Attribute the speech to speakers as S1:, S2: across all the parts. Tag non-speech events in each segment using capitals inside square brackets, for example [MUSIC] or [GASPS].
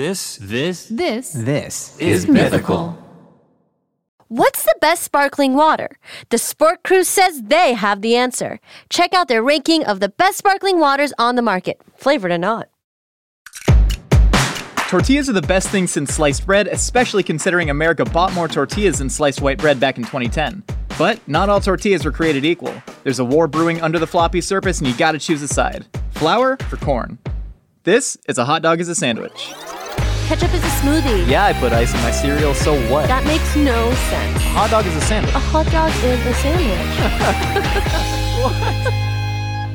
S1: This, this,
S2: This
S3: This
S1: is mythical.
S4: What's the best sparkling water? The Sport Crew says they have the answer. Check out their ranking of the best sparkling waters on the market, flavored or not.
S3: Tortillas are the best thing since sliced bread, especially considering America bought more tortillas than sliced white bread back in 2010. But not all tortillas were created equal. There's a war brewing under the floppy surface, and you gotta choose a side flour for corn. This is a hot dog as a sandwich.
S4: Ketchup is a smoothie.
S3: Yeah, I put ice in my cereal, so what?
S4: That makes no sense.
S3: A hot dog is a sandwich.
S4: A hot dog is a sandwich. [LAUGHS]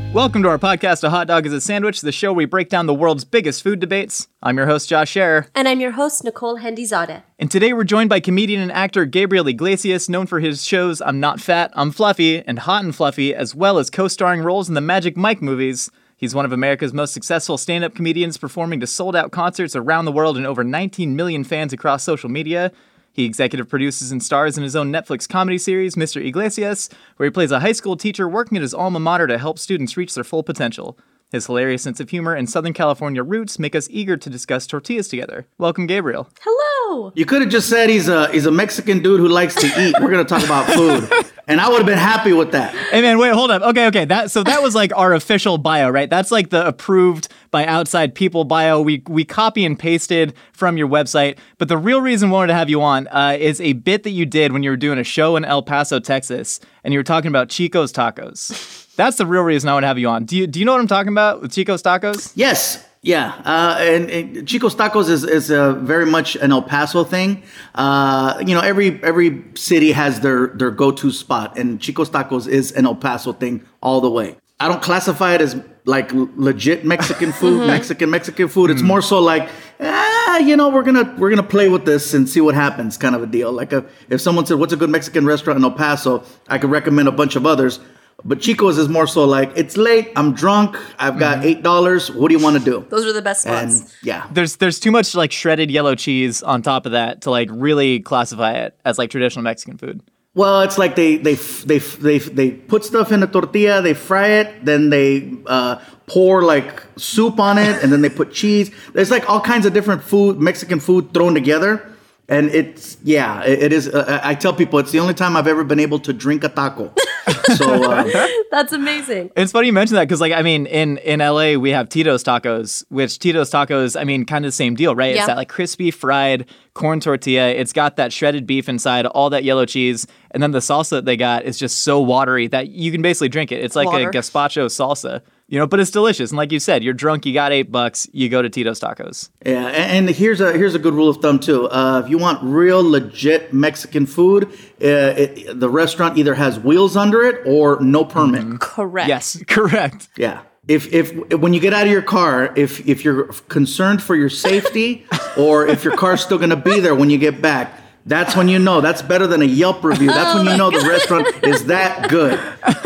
S4: What?
S3: Welcome to our podcast, A Hot Dog is a Sandwich, the show where we break down the world's biggest food debates. I'm your host, Josh Scherer.
S4: and I'm your host, Nicole Hendizadeh.
S3: And today we're joined by comedian and actor Gabriel Iglesias, known for his shows I'm Not Fat, I'm Fluffy, and Hot and Fluffy, as well as co starring roles in the Magic Mike movies. He's one of America's most successful stand up comedians, performing to sold out concerts around the world and over 19 million fans across social media. He executive produces and stars in his own Netflix comedy series, Mr. Iglesias, where he plays a high school teacher working at his alma mater to help students reach their full potential. His hilarious sense of humor and Southern California roots make us eager to discuss tortillas together. Welcome, Gabriel.
S4: Hello.
S5: You could have just said he's a he's a Mexican dude who likes to eat. We're gonna talk about food, [LAUGHS] and I would have been happy with that.
S3: Hey man, wait, hold up. Okay, okay. That so that was like our official bio, right? That's like the approved by outside people bio. We we copy and pasted from your website. But the real reason we wanted to have you on uh, is a bit that you did when you were doing a show in El Paso, Texas, and you were talking about Chico's tacos. That's the real reason I want to have you on. Do you do you know what I'm talking about with Chico's tacos?
S5: Yes, yeah, uh, and, and Chico's Tacos is is uh, very much an El Paso thing. Uh, you know, every every city has their their go to spot, and Chico's Tacos is an El Paso thing all the way. I don't classify it as like legit Mexican [LAUGHS] food, Mexican Mexican food. It's more so like, ah, you know, we're gonna we're gonna play with this and see what happens, kind of a deal. Like a, if someone said, "What's a good Mexican restaurant in El Paso?" I could recommend a bunch of others. But Chico's is more so like, it's late, I'm drunk, I've got eight dollars. What do you want to do?
S2: Those are the best
S5: And
S2: spots.
S5: yeah,
S3: There's there's too much like shredded yellow cheese on top of that to like really classify it as like traditional Mexican food.
S5: Well, it's like they they they they they put stuff in a tortilla, they fry it, then they uh, pour like soup on it, and then they put cheese. There's like all kinds of different food, Mexican food thrown together, and it's yeah, it, it is. Uh, I tell people it's the only time I've ever been able to drink a taco. [LAUGHS] so uh,
S2: That's amazing.
S3: It's funny you mention that because, like, I mean, in in LA we have Tito's tacos, which Tito's tacos, I mean, kind of the same deal, right?
S2: Yeah.
S3: It's that like crispy fried corn tortilla. It's got that shredded beef inside, all that yellow cheese, and then the salsa that they got is just so watery that you can basically drink it. It's like
S2: Water.
S3: a gazpacho salsa, you know. But it's delicious, and like you said, you're drunk, you got eight bucks, you go to Tito's tacos.
S5: Yeah, and, and here's a here's a good rule of thumb too. Uh, if you want real legit Mexican food, uh, it, the restaurant either has wheels under it or no permit.
S2: Correct.
S3: Yes, [LAUGHS] correct.
S5: Yeah. If if when you get out of your car, if if you're concerned for your safety, [LAUGHS] or if your car's still gonna be there when you get back, that's when you know. That's better than a Yelp review. That's when you know the restaurant is that good.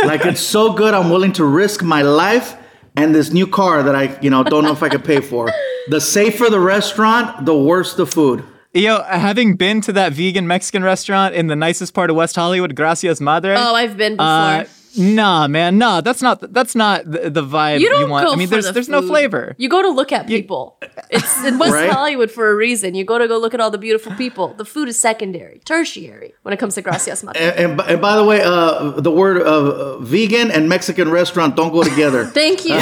S5: Like it's so good, I'm willing to risk my life and this new car that I you know don't know if I could pay for. The safer the restaurant, the worse the food.
S3: Yo, having been to that vegan Mexican restaurant in the nicest part of West Hollywood, Gracias Madre.
S2: Oh, I've been before.
S3: Uh, nah, man, nah. That's not that's not the, the vibe
S2: you don't
S3: want.
S2: go
S3: I mean,
S2: for
S3: there's
S2: the
S3: there's no flavor.
S2: You go to look at people. It's in West
S5: Right?
S2: Hollywood for a reason. You go to go look at all the beautiful people. The food is secondary, tertiary when it comes to Gracias Madre.
S5: And, and, by- and by the way, uh, the word uh, vegan and Mexican restaurant don't go together. [LAUGHS]
S2: Thank you, Lord.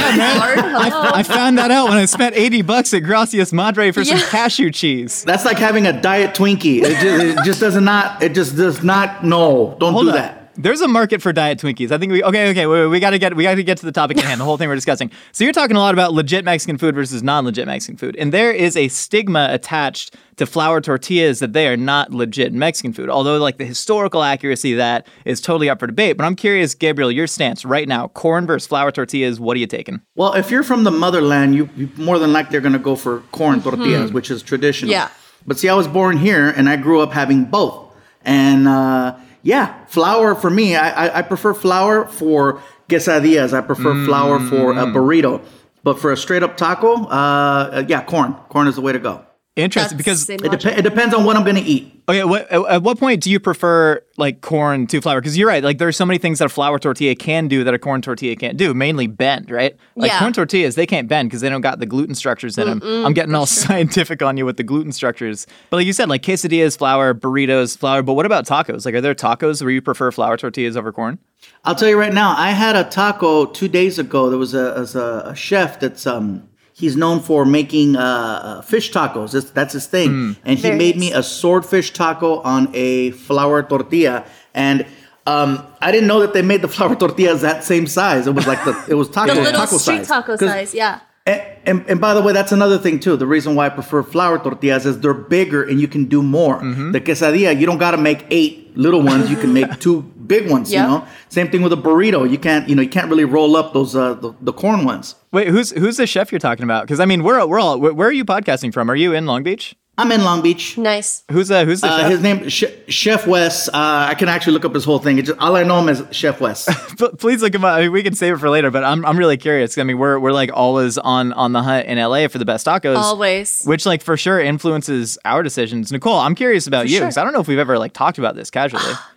S2: Hello.
S3: I found that out when I spent 80 bucks at Gracias Madre for some cashew cheese.
S5: That's like having a diet Twinkie. It just, it just does not. It just does not. No, don't
S3: Hold
S5: do
S3: up.
S5: that.
S3: There's a market for diet Twinkies. I think we okay, okay. Wait, wait, we got to get we got to get to the topic at hand. The whole thing we're discussing. So you're talking a lot about legit Mexican food versus non-legit Mexican food, and there is a stigma attached to flour tortillas that they are not legit Mexican food. Although like the historical accuracy of that is totally up for debate. But I'm curious, Gabriel, your stance right now: corn versus flour tortillas. What are you taking?
S5: Well, if you're from the motherland, you, you more than likely are going to go for corn tortillas, which is traditional.
S2: Yeah.
S5: But see, I was born here, and I grew up having both. And uh, yeah, flour for me, I, I, I prefer flour for quesadillas. I prefer flour for a burrito. But for a straight up taco, uh, uh, yeah, corn. Corn is the way to go.
S3: Interesting
S2: That's
S3: because
S5: It, dep- it depends on what I'm going to eat.
S3: Okay, what, at at what point do you prefer like corn to flour? Because you're right, like there are so many things that a flour tortilla can do that a corn tortilla can't do. Mainly bend, right? Like
S2: Yeah.
S3: corn tortillas, they can't bend because they don't got the gluten structures in them. I'm getting all scientific on you with the gluten structures. But like you said, like quesadillas, flour, burritos, flour. But what about tacos? Like, are there tacos where you prefer flour tortillas over corn?
S5: I'll tell you right now. I had a taco two days ago. There was a, was a, a chef that's um he's known for making uh, uh, fish tacos. That's, that's his thing. And he
S2: Very
S5: made
S2: nice.
S5: me a swordfish taco on a flour tortilla. And um, I didn't know that they made the [LAUGHS] flour tortillas that same size. It was like the it was [LAUGHS] taco
S2: The little
S5: taco
S2: street
S5: size.
S2: taco
S5: 'Cause-
S2: size, yeah.
S5: And, and, and by the way, that's another thing too. The reason why I prefer flour tortillas is they're bigger and you can do more.
S3: Mm-hmm.
S5: The quesadilla, you don't got to make eight little ones. You can make [LAUGHS] two big ones.
S2: Yeah.
S5: You know, same thing with a burrito. You can't, you know, you can't really roll up those uh, the, the corn ones.
S3: Wait, who's who's the chef you're talking about? Because I mean, we're we're all where where are you podcasting from? Are you in Long Beach?
S5: I'm in Long Beach.
S2: Nice.
S3: Who's uh who's the
S5: Uh,
S3: chef?
S5: his name Sh- Chef Wes. Uh, I can actually look up his whole thing. It's just, all I know him as Chef Wes. [LAUGHS]
S3: Please look him up. I mean, we can save it for later, but I'm I'm really curious. I mean, we're we're like always on on the hunt in LA for the best tacos.
S2: Always.
S3: Which like for sure influences our decisions. Nicole, I'm curious about you
S2: sure.
S3: because I don't know if we've ever like talked about this casually. [GASPS] [LAUGHS]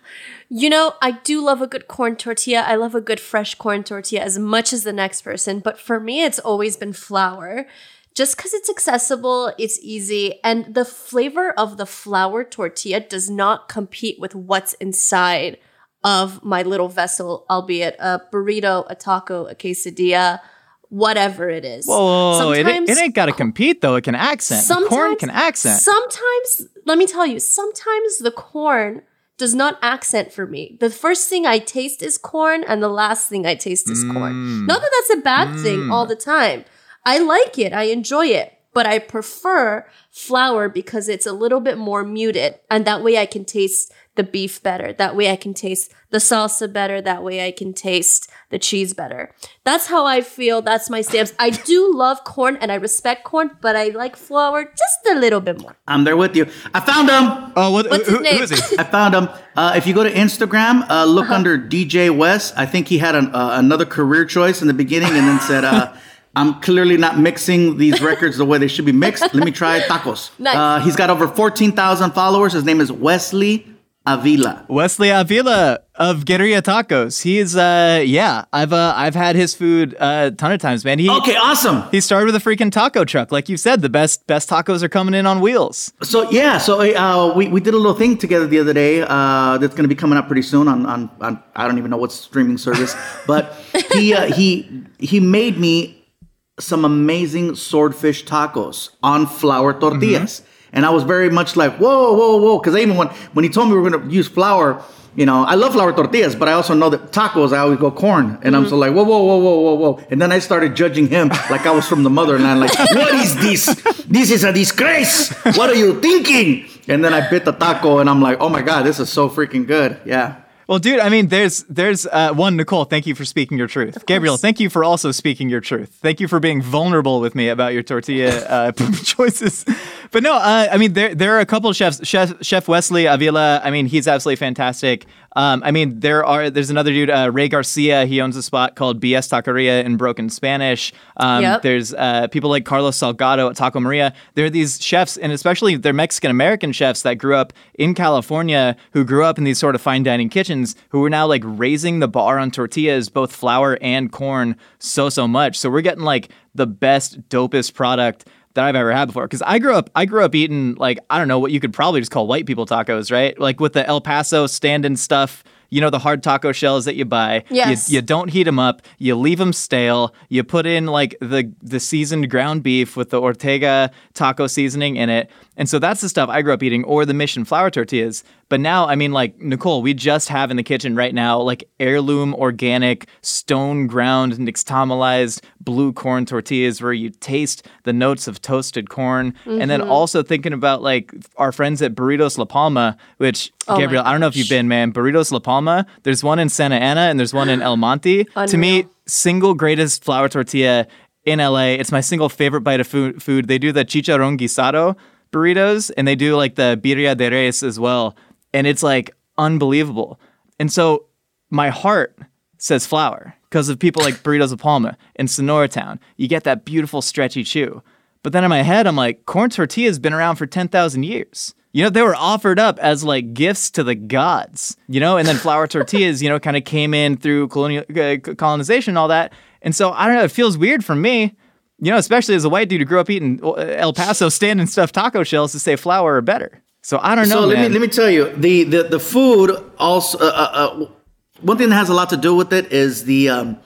S2: You know, I do love a good corn tortilla. I love a good fresh corn tortilla as much as the next person. But for me, it's always been flour. Just because it's accessible, it's easy, and the flavor of the flour tortilla does not compete with what's inside of my little vessel, albeit a burrito, a taco, a quesadilla, whatever it is.
S3: Whoa, it, ain't-
S2: Sometimes
S3: it ain't got to compete though. It can accent.
S2: Sometimes
S3: Corn can accent.
S2: Sometimes, let me tell you, sometimes the corn does not accent for me. The first thing I taste is corn, and the last thing I taste is
S3: Mm.
S2: corn. Not that that's a bad thing all the time. I like it, I enjoy it, but I prefer flour because it's a little bit more muted, and that way I can taste the beef better. That way I can taste the salsa better. That way I can taste the cheese better. That's how I feel. That's my stance. I do love corn and I respect corn, but I like flour just a little bit more.
S5: I'm there with you. I found him.
S3: oh, what,
S2: What's
S3: who,
S2: his name?
S3: who is he? [LAUGHS]
S5: I found him. Uh, if you go to Instagram, uh, look
S2: Uh-huh.
S5: under DJ West. I think he had an, uh, another career choice in the beginning, and then said, uh, [LAUGHS] "I'm clearly not mixing these records the way they should be mixed. Let me try tacos." [LAUGHS]
S2: Nice.
S5: Uh, he's got over 14,000 followers. His name is Wesley Avila.
S3: Wesley Avila of Guerrilla Tacos. He's uh yeah, I've uh I've had his food uh, a ton of times, man. He
S5: Okay, awesome.
S3: he started with a freaking taco truck, like you said. The best best tacos are coming in on wheels.
S5: So yeah, so uh, we, we did a little thing together the other day uh, that's going to be coming up pretty soon on, on, on I don't even know what streaming service, [LAUGHS] but he uh, he he made me some amazing swordfish tacos on flour tortillas, and I was very much like whoa whoa whoa because even when when he told me we were going to use flour. You know, I love flour tortillas, but I also know that tacos, I always go corn. And I'm so like, whoa, whoa, whoa, whoa, whoa, whoa. And then I started judging him like I was from the motherland. Like, what is this? This is a disgrace. What are you thinking? And then I bit the taco and I'm like, oh my God, this is so freaking good. Yeah.
S3: Well, dude, I mean, there's there's uh, one Nicole. Thank you for speaking your truth, Gabriel. Thank you for also speaking your truth. Thank you for being vulnerable with me about your tortilla uh, [LAUGHS] choices. But no, uh, I mean, there there are a couple of chefs. Chef Chef Wesley Avila. I mean, he's absolutely fantastic. Um, I mean, there are there's another dude, uh, Ray Garcia. He owns a spot called BS Taqueria in Broken Spanish. Um,
S2: Yep.
S3: There's uh, people like Carlos Salgado at Taco Maria. There are these chefs, and especially they're Mexican American chefs that grew up in California, who grew up in these sort of fine dining kitchens, who are now like raising the bar on tortillas, both flour and corn, so so much. So we're getting like the best, dopest product that I've ever had before. Because I grew up, I grew up eating like I don't know what you could probably just call white people tacos, right? Like with the El Paso Stand 'N Stuff. You know the hard taco shells that you buy. You-
S2: Yes.
S3: you don't heat them up. You leave them stale. You put in like the the seasoned ground beef with the Ortega taco seasoning in it. And so that's the stuff I grew up eating, or the Mission flour tortillas. But now, I mean, like Nicole, we just have in the kitchen right now like heirloom organic stone ground nixtamalized blue corn tortillas, where you taste the notes of toasted corn. And then also thinking about like our friends at Burritos La Palma, which
S2: Oh
S3: Gabriel, I don't know if you've been, man. Burritos La Palma. There's one in Santa Ana and there's one in El Monte. [GASPS] to me, single greatest flour tortilla in LA. It's my single favorite bite of food. Food. They do the chicharron guisado burritos and they do like the birria de res as well, and it's like unbelievable. And so my heart says flour because of people like Burritos La Palma in Sonoratown. You get that beautiful stretchy chew. But then in my head, I'm like, corn tortilla's been around for 10,000 years. You know, they were offered up as like gifts to the gods, you know, and then flour [LAUGHS] tortillas, you know, kind of came in through colonial uh, colonization and all that. And so I don't know, it feels weird for me, you know, especially as a white dude who grew up eating uh, El Paso stand and stuffed taco shells to say flour are better. So I don't know.
S5: So let
S3: man.
S5: me let me tell you the the, the food also uh, uh, uh, one thing that has a lot to do with it is the um,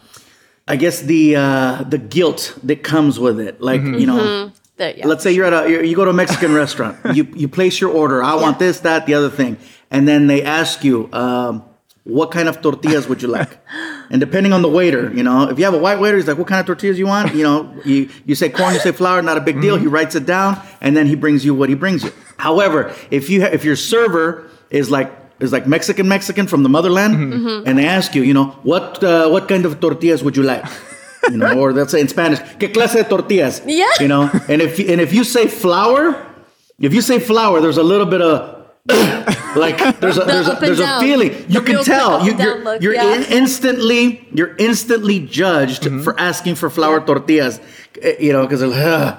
S5: I guess the uh, the guilt that comes with it. Like
S3: Mm-hmm.
S5: you know,
S2: The- yeah.
S5: let's say you're at a you're, you go to a Mexican restaurant, [LAUGHS] you you place your order. I want this, that, the other thing, and then they ask you. Um, what kind of tortillas would you like? [LAUGHS] And depending on the waiter, you know, if you have a white waiter, he's like, "What kind of tortillas you want?" You know, you you say corn, you say flour, not a big deal. He mm-hmm. writes it down, and then he brings you what he brings you. However, if you ha- if your server is like is like Mexican Mexican from the motherland, mm-hmm. Mm-hmm. and they ask you, you know, what uh, what kind of tortillas would you like? You know, or let's say in Spanish, ¿qué clase de tortillas?
S2: Yeah.
S5: You know, and if and if you say flour, if you say flour, there's a little bit of [COUGHS] like there's a there's a
S2: up and
S5: there's a feeling you
S2: The
S5: can tell you,
S2: are
S5: you're,
S2: look,
S5: you're
S2: yeah.
S5: in, instantly you're instantly judged
S3: Mm-hmm.
S5: for asking for flour tortillas eh, you know because like,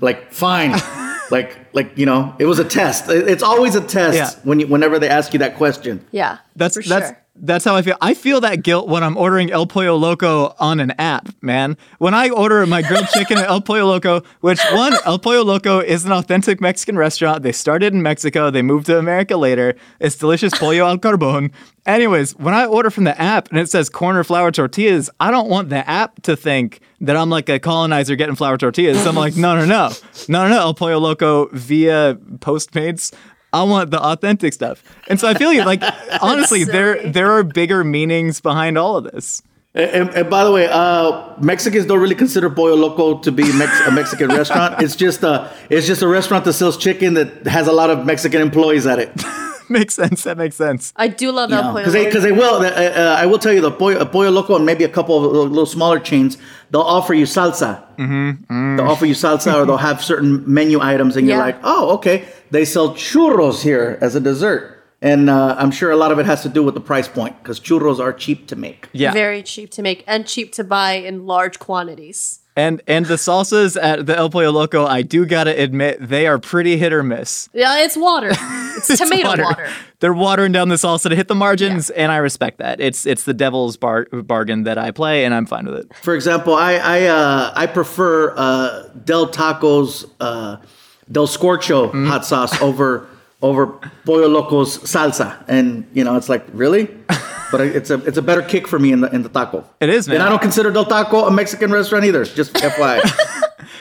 S5: like fine [LAUGHS] like like you know it was a test it's always a test
S3: Yeah.
S5: when you whenever they ask you that question
S2: yeah.
S3: That's
S2: for
S3: that's
S2: sure.
S3: That's how I feel. I feel that guilt when I'm ordering El Pollo Loco on an app, man. When I order my grilled [LAUGHS] chicken at El Pollo Loco, which one El Pollo Loco is an authentic Mexican restaurant. They started in Mexico, they moved to America later. It's delicious pollo al carbon. Anyways, when I order from the app and it says corner flour tortillas, I don't want the app to think that I'm like a colonizer getting flour tortillas. So I'm like, no, no, no, no, no, no, El Pollo Loco via Postmates. I want the authentic stuff. And so I feel you like [LAUGHS] honestly there there are bigger meanings behind all of this.
S5: and, and- and by the way uh mexicans don't really consider pollo loco to be Mex- a mexican [LAUGHS] restaurant it's just a it's just a restaurant that sells chicken that has a lot of mexican employees at it [LAUGHS]
S3: makes sense. That makes sense.
S2: I do love El Pollo
S5: because they,
S2: Loco.
S5: 'cause they will. Uh, uh, I will tell you, the pollo, pollo loco and maybe a couple of little, little smaller chains, they'll offer you salsa. Mm-hmm. They'll offer you salsa, or they'll have certain menu items, and you're like, oh, okay. They sell churros here as a dessert, and uh, I'm sure a lot of it has to do with the price point because churros are cheap to make.
S3: Yeah.
S2: Very cheap to make and cheap to buy in large quantities.
S3: And and the salsas at the El Pollo Loco, I do gotta admit, they are pretty hit or miss.
S2: Yeah, it's water. It's, [LAUGHS]
S3: It's
S2: tomato water.
S3: They're watering down the salsa to hit the margins, and I respect that. It's it's the devil's bar- bargain that I play, and I'm fine with it.
S5: For example, I I uh, I prefer uh, Del Taco's uh, Del Scorcho
S3: Mm-hmm.
S5: hot sauce over over Pollo Loco's salsa, and you know it's like really, [LAUGHS] but it's a it's a better kick for me in the in the taco.
S3: It is, man.
S5: And I don't consider Del Taco a Mexican restaurant either. Just [LAUGHS] FYI,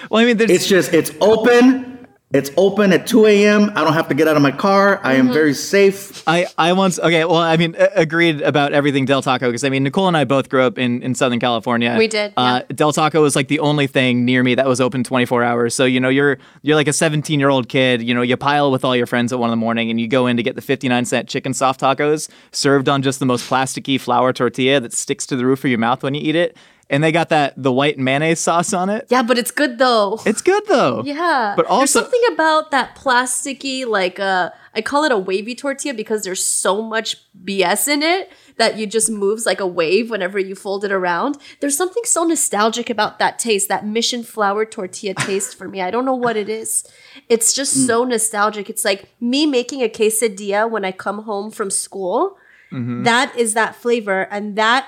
S3: Well, I mean, there's
S5: it's just it's open. It's open at 2 a.m. I don't have to get out of my car. I am very safe.
S3: I, I once okay well I mean a- agreed about everything Del Taco because I mean Nicole and I both grew up in, in Southern California.
S2: We did,
S3: Uh, Del Taco was like the only thing near me that was open 24 hours. So you know you're you're like a 17 year old kid. You know you pile with all your friends at one in the morning and you go in to get the 59 cent chicken soft tacos served on just the most plasticky flour tortilla that sticks to the roof of your mouth when you eat it. And they got that the white mayonnaise sauce on it.
S2: Yeah, but it's good though.
S3: It's good though.
S2: Yeah.
S3: But also there's
S2: something about that plasticky, like uh I call it a wavy tortilla because there's so much BS in it that you just moves like a wave whenever you fold it around. There's something so nostalgic about that taste, that mission flour tortilla [LAUGHS] taste for me. I don't know what it is. It's just so nostalgic. It's like me making a quesadilla when I come home from school. That is that flavor and that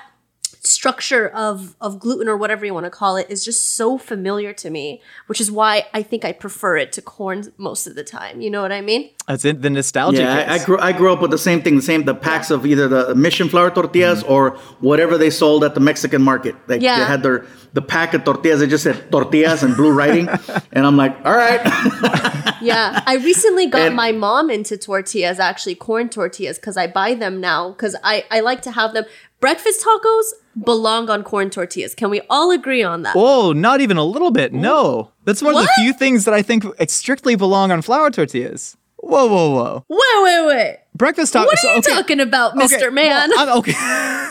S2: structure of of gluten or whatever you want to call it is just so familiar to me, which is why I think I prefer it to corn most of the time. You know what I mean?
S3: That's it. The nostalgia.
S5: Yeah, I, I grew I grew up with the same thing, the same the packs of either the Mission flour tortillas mm-hmm. or whatever they sold at the Mexican market. They,
S2: Yeah.
S5: they had their the pack of tortillas. They just said tortillas and blue writing, [LAUGHS] and I'm like, all right. [LAUGHS]
S2: Yeah, I recently got
S5: And-
S2: my mom into tortillas, actually corn tortillas, because I buy them now because I I like to have them. Breakfast tacos belong on corn tortillas. Can we all agree on that?
S3: Oh, not even a little bit. No. That's one of the few things that I think strictly belong on flour tortillas. Whoa, whoa, whoa.
S2: Wait, wait, wait.
S3: Breakfast tacos.
S2: What are you
S3: okay,
S2: talking about,
S3: okay,
S2: Mr. Man?
S3: well, I'm, okay. [LAUGHS]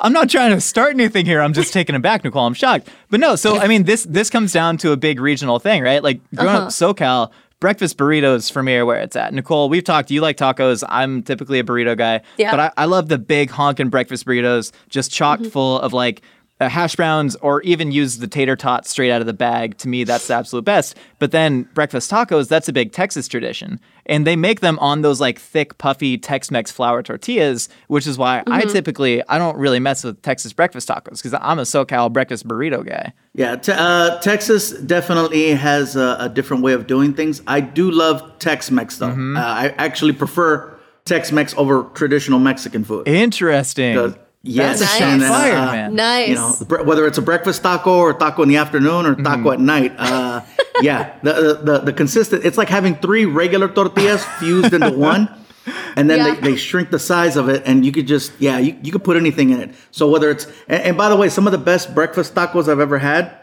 S3: I'm not trying to start anything here. I'm just taken aback, Nicole. I'm shocked. But no, so I mean this this comes down to a big regional thing, right? Like growing
S2: Uh-huh.
S3: up SoCal, breakfast burritos for me are where it's at. Nicole, we've talked. You like tacos. I'm typically a burrito guy.
S2: Yeah.
S3: But I, I love the big honkin' breakfast burritos, just chock
S2: Mm-hmm.
S3: full of like uh, hash browns or even use the tater tot straight out of the bag. To me, that's the absolute best. But then breakfast tacos, that's a big Texas tradition. And they make them on those like thick, puffy Tex-Mex flour tortillas, which is why I typically I don't really mess with Texas breakfast tacos because I'm a SoCal breakfast burrito guy.
S5: Yeah, te- uh, Texas definitely has a, a different way of doing things. I do love Tex-Mex though.
S3: Mm-hmm.
S5: Uh, I actually prefer Tex-Mex over traditional Mexican food.
S3: Interesting.
S5: Because- Yes,
S3: That's
S2: a
S5: and then,
S3: fire,
S5: uh,
S3: man.
S2: Nice.
S5: You know, whether it's a breakfast taco or taco in the afternoon or taco
S3: Mm-hmm.
S5: at night. Uh, [LAUGHS] yeah, the, the the the consistent. It's like having three regular tortillas fused into [LAUGHS] one, and then
S2: Yeah.
S5: they, they shrink the size of it, and you could just yeah, you, you could put anything in it. So whether it's and, and by the way, some of the best breakfast tacos I've ever had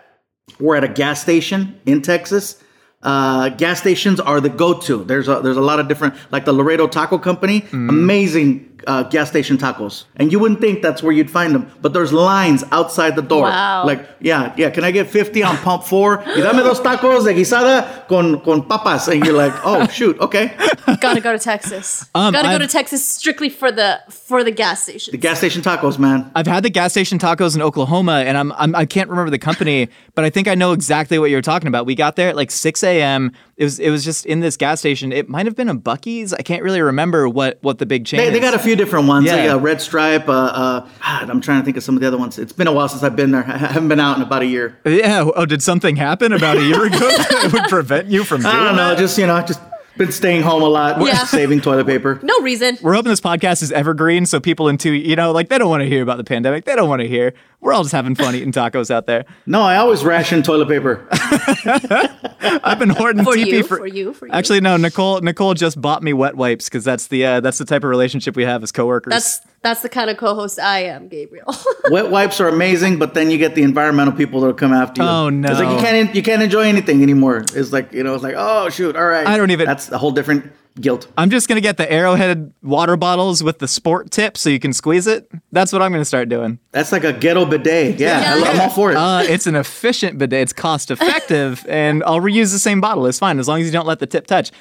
S5: were at a gas station in Texas. Uh, gas stations are the go-to. There's a there's a lot of different like the Laredo Taco Company,
S3: Mm-hmm.
S5: amazing uh, gas station tacos, and you wouldn't think that's where you'd find them, but there's lines outside the door.
S2: Wow.
S5: Like yeah, yeah. Can I get fifty on pump four? Y dame dos tacos de guisada con con papas, and you're like, oh [LAUGHS] shoot, okay.
S2: Gotta go to Texas.
S3: Um,
S2: Gotta go
S3: I've-
S2: to Texas strictly for the for the gas station.
S5: The gas station tacos, man.
S3: I've had the gas station tacos in Oklahoma, and I'm, I'm I can't remember the company, but I think I know exactly what you're talking about. We got there at like 6 a.m. It was it was just in this gas station. It might have been a Buc-ee's. I can't really remember what what the big chain.
S5: They, they got a few different ones.
S3: Yeah.
S5: Like, uh, Red Stripe. Uh, uh, God, I'm trying to think of some of the other ones. It's been a while since I've been there. [LAUGHS] I haven't been out in about a year.
S3: Yeah. Oh, did something happen about a year ago [LAUGHS] that would prevent you from doing
S5: I don't know.
S3: that?
S5: Just you know, just been staying home a lot,
S2: Yeah. [LAUGHS]
S5: saving toilet paper.
S2: no reason.
S3: We're hoping this podcast is evergreen, so people in two, you know, like they don't want to hear about the pandemic. They don't want to hear. We're all just having fun eating tacos out there.
S5: No, I always ration toilet paper. [LAUGHS]
S3: I've been hoarding
S2: For
S3: TP
S2: you,
S3: for,
S2: for you, for you.
S3: Actually, no. Nicole, Nicole just bought me wet wipes because that's the uh, that's the type of relationship we have as coworkers.
S2: That's that's the kind of co-host I am, Gabriel. [LAUGHS]
S5: Wet wipes are amazing, but then you get the environmental people that'll come after you.
S3: Oh,
S5: It's like you can't you can't enjoy anything anymore. It's like you know, it's like oh shoot, all right.
S3: I don't even-
S5: That's a whole different guilt.
S3: I'm just gonna get the Arrowhead water bottles with the sport tip so you can squeeze it. That's what I'm gonna start doing.
S5: That's like a ghetto bidet. Yeah, I lo- I'm all for it.
S3: Uh, it's an efficient bidet. It's cost effective, [LAUGHS] and I'll reuse the same bottle. It's fine as long as you don't let the tip touch.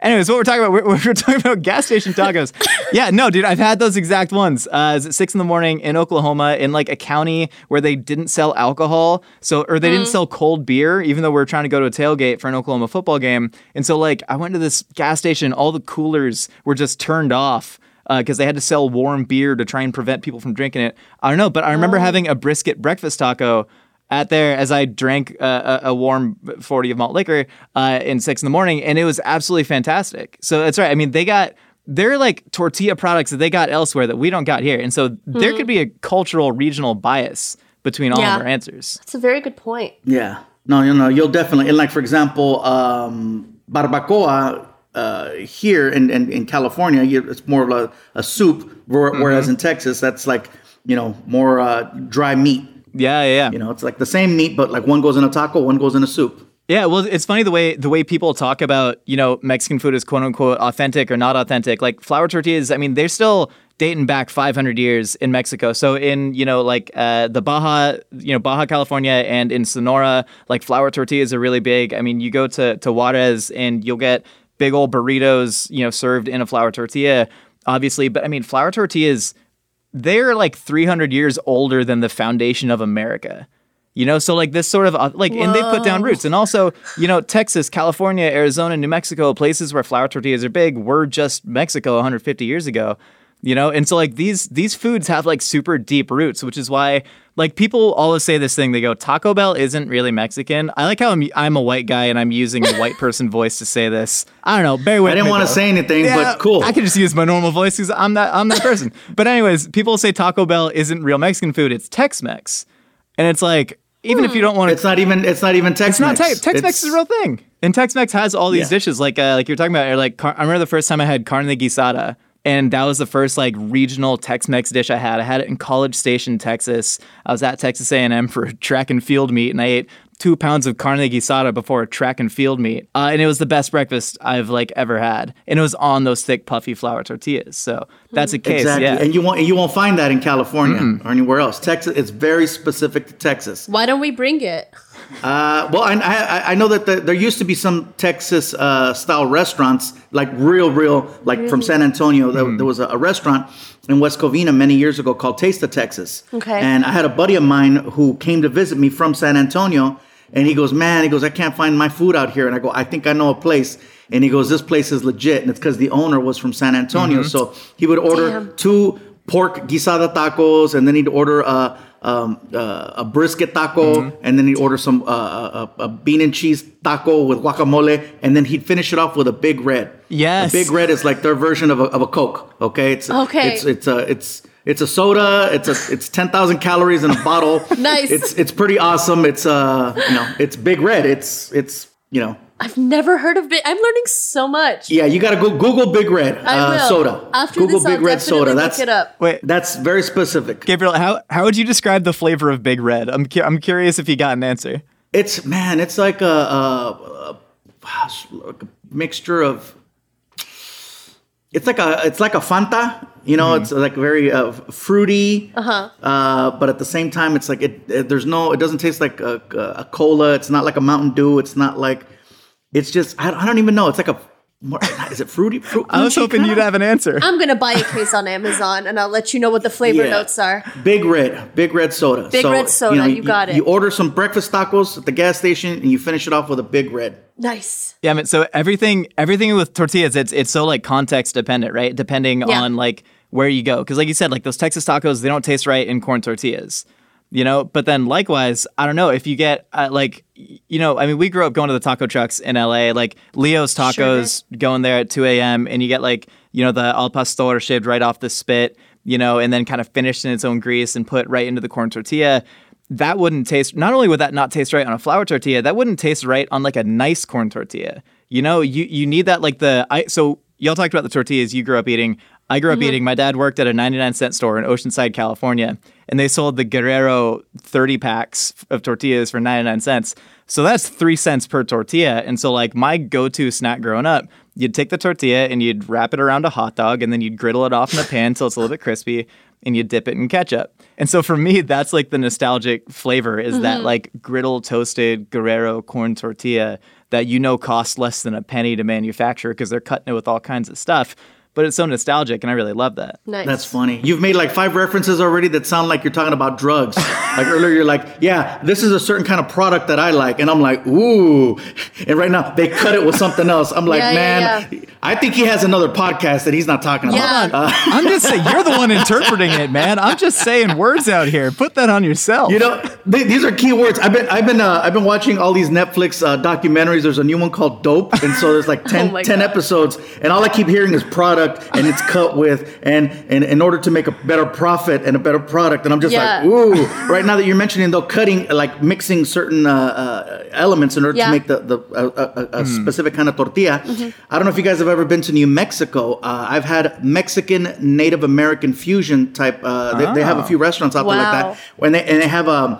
S3: Anyways, what we're talking about, we're, [LAUGHS] we're talking about gas station tacos. [LAUGHS] yeah, no, dude, I've had those exact ones. Uh, it's at six in the morning in Oklahoma in like a county where they didn't sell alcohol. So, or they didn't sell cold beer, even though we are trying to go to a tailgate for an Oklahoma football game. And so, like, I went to this gas station, all the coolers were just turned off because they had to sell warm beer to try and prevent people from drinking it. I don't know, but I remember having a brisket breakfast taco at there as I drank uh, a, a warm 40 of malt liquor uh, in six in the morning, and it was absolutely fantastic. So that's right. I mean, they got they're like tortilla products that they got elsewhere that we don't got here, and so there could be a cultural regional bias between all
S2: Yeah.
S3: of our answers.
S2: That's a very good point.
S5: Yeah. No, you know, you'll definitely, and like, for example, um, barbacoa uh, here in, in, in California, it's more of a, a soup, where- whereas in Texas, that's like, you know, more uh, dry meat.
S3: Yeah, yeah, yeah.
S5: You know, it's like the same meat, but like one goes in a taco, one goes in a soup.
S3: Yeah, well, it's funny the way the way people talk about you know Mexican food is quote unquote authentic or not authentic. Like flour tortillas, I mean, they're still dating back 500 years in Mexico. So in you know like uh, the Baja, you know Baja California and in Sonora, like flour tortillas are really big. I mean, you go to to Juarez and you'll get big old burritos, you know, served in a flour tortilla, obviously. But I mean, flour tortillas, they're like 300 years older than the foundation of America. You know, so like this sort of uh, like, and they put down roots. And also, you know, Texas, California, Arizona, New Mexico, places where flour tortillas are big, were just Mexico 150 years ago. You know, and so like these these foods have like super deep roots, which is why like people always say this thing. They go, Taco Bell isn't really Mexican. I like how I'm I'm a white guy and I'm using a white person [LAUGHS] voice to say this. I don't know. Bear with
S5: I didn't want to say anything, but cool.
S3: I can just use my normal voice because I'm that I'm that person. [LAUGHS] but anyways, people say Taco Bell isn't real Mexican food; it's Tex-Mex, and it's like even if you don't want to,
S5: it's not even, it's not even Tex Mex.
S3: it's not Tex. Tex-Mex is a real thing, and Tex-Mex has all these
S5: Yeah.
S3: dishes like uh, like you're talking about. Or like car- I remember the first time I had carne guisada. And that was the first like regional Tex-Mex dish I had. I had it in College Station, Texas. I was at Texas A&M [LAUGHS] for track and field meet, and I ate two pounds of carne guisada before a track and field meet. Uh, and it was the best breakfast I've like ever had. And it was on those thick, puffy flour tortillas. So that's a case.
S5: Exactly.
S3: Yeah.
S5: And you won't, you won't find that in California or anywhere else. Texas, it's very specific to Texas.
S2: Why don't we bring it?
S5: Uh, well, I, I, I know that the, there used to be some Texas uh, style restaurants, like real, real, like from San Antonio. There, there was a, a restaurant in West Covina many years ago called Taste of Texas.
S2: Okay.
S5: And I had a buddy of mine who came to visit me from San Antonio, and he goes, "Man, he goes, I can't find my food out here." And I go, "I think I know a place." And he goes, "This place is legit," and it's because the owner was from San Antonio. So he would order
S2: Damn.
S5: two pork guisada tacos, and then he'd order a um, uh, a brisket taco, and then he'd order some uh, a, a bean and cheese taco with guacamole, and then he'd finish it off with a big red.
S3: Yes.
S5: a big red is like their version of a, of a Coke. Okay, it's
S2: Okay.
S5: It's it's a it's it's a soda. It's a it's ten thousand calories in a bottle. [LAUGHS]
S2: Nice.
S5: It's it's pretty awesome. It's uh you know it's big red. It's it's you know
S2: I've never heard of it. I'm learning so much.
S5: yeah. You got to go Google Big Red
S2: I
S5: uh,
S2: will.
S5: soda.
S2: After
S5: Google
S2: this,
S5: Big
S2: I'll
S5: Red
S2: definitely
S5: soda.
S2: look
S5: That's
S2: it up.
S3: Wait,
S5: That's very specific.
S3: Gabriel, how how would you describe the flavor of Big Red? I'm cu- I'm curious if you got an answer.
S5: It's man, it's like a, a, a, a mixture of. It's like a it's like a Fanta, you know. It's like very uh, fruity, uh-huh. but at the same time, it's like it, it- There's no. It doesn't taste like a, a cola. It's not like a Mountain Dew. It's not like. It's just I, I don't even know. It's like a. Is it fruity? Fruit,
S3: I was hoping you'd have an answer.
S2: I'm gonna buy a case on Amazon and I'll let you know what the flavor
S5: Yeah.
S2: notes are.
S5: Big red, big red soda.
S2: Big red soda, you got it.
S5: You order some breakfast tacos at the gas station, and you finish it off with a big red.
S2: Nice.
S3: Yeah, I mean, so everything everything with tortillas, it's it's so like context dependent, right? Depending
S2: Yeah.
S3: on like where you go, because like you said, like those Texas tacos, they don't taste right in corn tortillas, you know. But then likewise, I don't know if you get uh, like you know, I mean, we grew up going to the taco trucks in LA, like Leo's Tacos, going there at two a.m. and you get like you know the al pastor shaved right off the spit, you know, and then kind of finished in its own grease and put right into the corn tortilla that wouldn't taste not only would that not taste right on a flour tortilla that wouldn't taste right on like a nice corn tortilla you know you you need that like the i so y'all talked about the tortillas you grew up eating i grew up eating my dad worked at a 99 cent store in oceanside california and they sold the guerrero 30 packs of tortillas for 99 cents so that's three cents per tortilla and so like my go-to snack growing up you'd take the tortilla and you'd wrap it around a hot dog and then you'd griddle it off in the pan until it's a little bit crispy and you dip it in ketchup. And so for me, that's like the nostalgic flavor is that mm-hmm. like griddle toasted Guerrero corn tortilla that you know costs less than a penny to manufacture because they're cutting it with all kinds of stuff. But it's so nostalgic and I really love that.
S2: Nice.
S5: That's funny. You've made like five references already that sound like you're talking about drugs. [LAUGHS] like earlier, you're like, yeah, this is a certain kind of product that I like. And I'm like, ooh. And right now, they cut it with something else. I'm like,
S2: Yeah, yeah,
S5: man, I think he has another podcast that he's not talking
S2: Yeah.
S5: about. Uh, [LAUGHS]
S3: I'm just saying, you're the one interpreting it, man. I'm just saying words out here. Put that on yourself.
S5: you know, th- these are key words. I've been, I've been, uh, I've been watching all these Netflix uh, documentaries. There's a new one called Dope, and so there's like [LAUGHS] 10,
S2: Oh
S5: 10 episodes, and all I keep hearing is product, and it's cut with, and and in order to make a better profit and a better product, and I'm just
S2: Yeah.
S5: like, ooh. Right now that you're mentioning though, cutting like mixing certain uh, uh, elements in order
S2: Yeah.
S5: to make the the a, a, a specific kind of tortilla.
S2: Mm-hmm.
S5: I don't know if you guys have ever been to New Mexico. Uh, I've had Mexican Native American fusion type. Uh, they, they have a few restaurants out there like that, when they and they have um,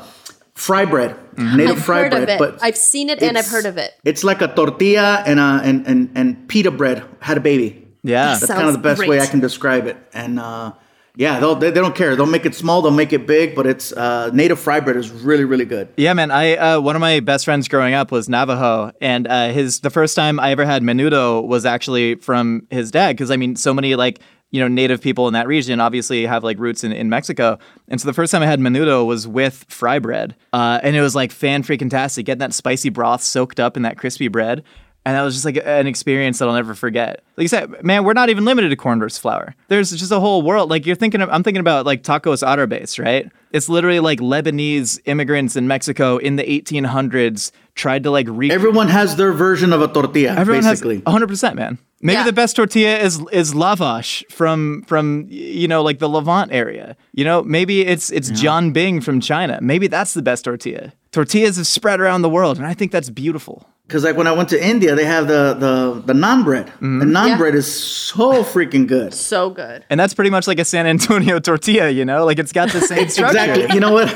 S5: fry bread, native
S2: I've
S5: fry bread. But
S2: I've seen it and I've heard of it.
S5: It's like a tortilla and uh, and and and pita bread had a baby.
S3: yeah.
S2: That
S5: That's kind of the best way. I can describe it. And uh, yeah, they'll, they, they don't care. They'll make it small, they'll make it big, but it's uh, native fry bread is really, really good.
S3: Yeah, man. I uh, one of my best friends growing up was Navajo, and uh, his the first time I ever had menudo was actually from his dad. Because I mean, so many like you know native people in that region obviously have like roots in, in Mexico, and so the first time I had menudo was with fry bread, uh, and it was like fan freaking tastic. Getting that spicy broth soaked up in that crispy bread. And that was just like an experience that I'll never forget. Like you said, man, we're not even limited to corn versus flour. There's just a whole world. Like you're thinking of, I'm thinking about like tacos árabes, right? It's literally like Lebanese immigrants in Mexico in the 1800s tried to like re.
S5: Everyone has their version of a tortilla,
S3: Everyone
S5: basically.
S3: has 100 percent, man. Maybe
S2: Yeah.
S3: the best tortilla is is lavash from from you know like the Levant area. You know, maybe it's it's jianbing from China. Maybe that's the best tortilla. Tortillas have spread around the world, and I think that's beautiful.
S5: Because like when I went to India, they have the the, the naan bread.
S3: Mm-hmm.
S5: The naan
S2: Yeah.
S5: bread is so freaking good. [LAUGHS]
S2: So good.
S3: And that's pretty much like a San Antonio [LAUGHS] tortilla, you know? Like it's got the same [LAUGHS] structure.
S5: Exactly. You know what?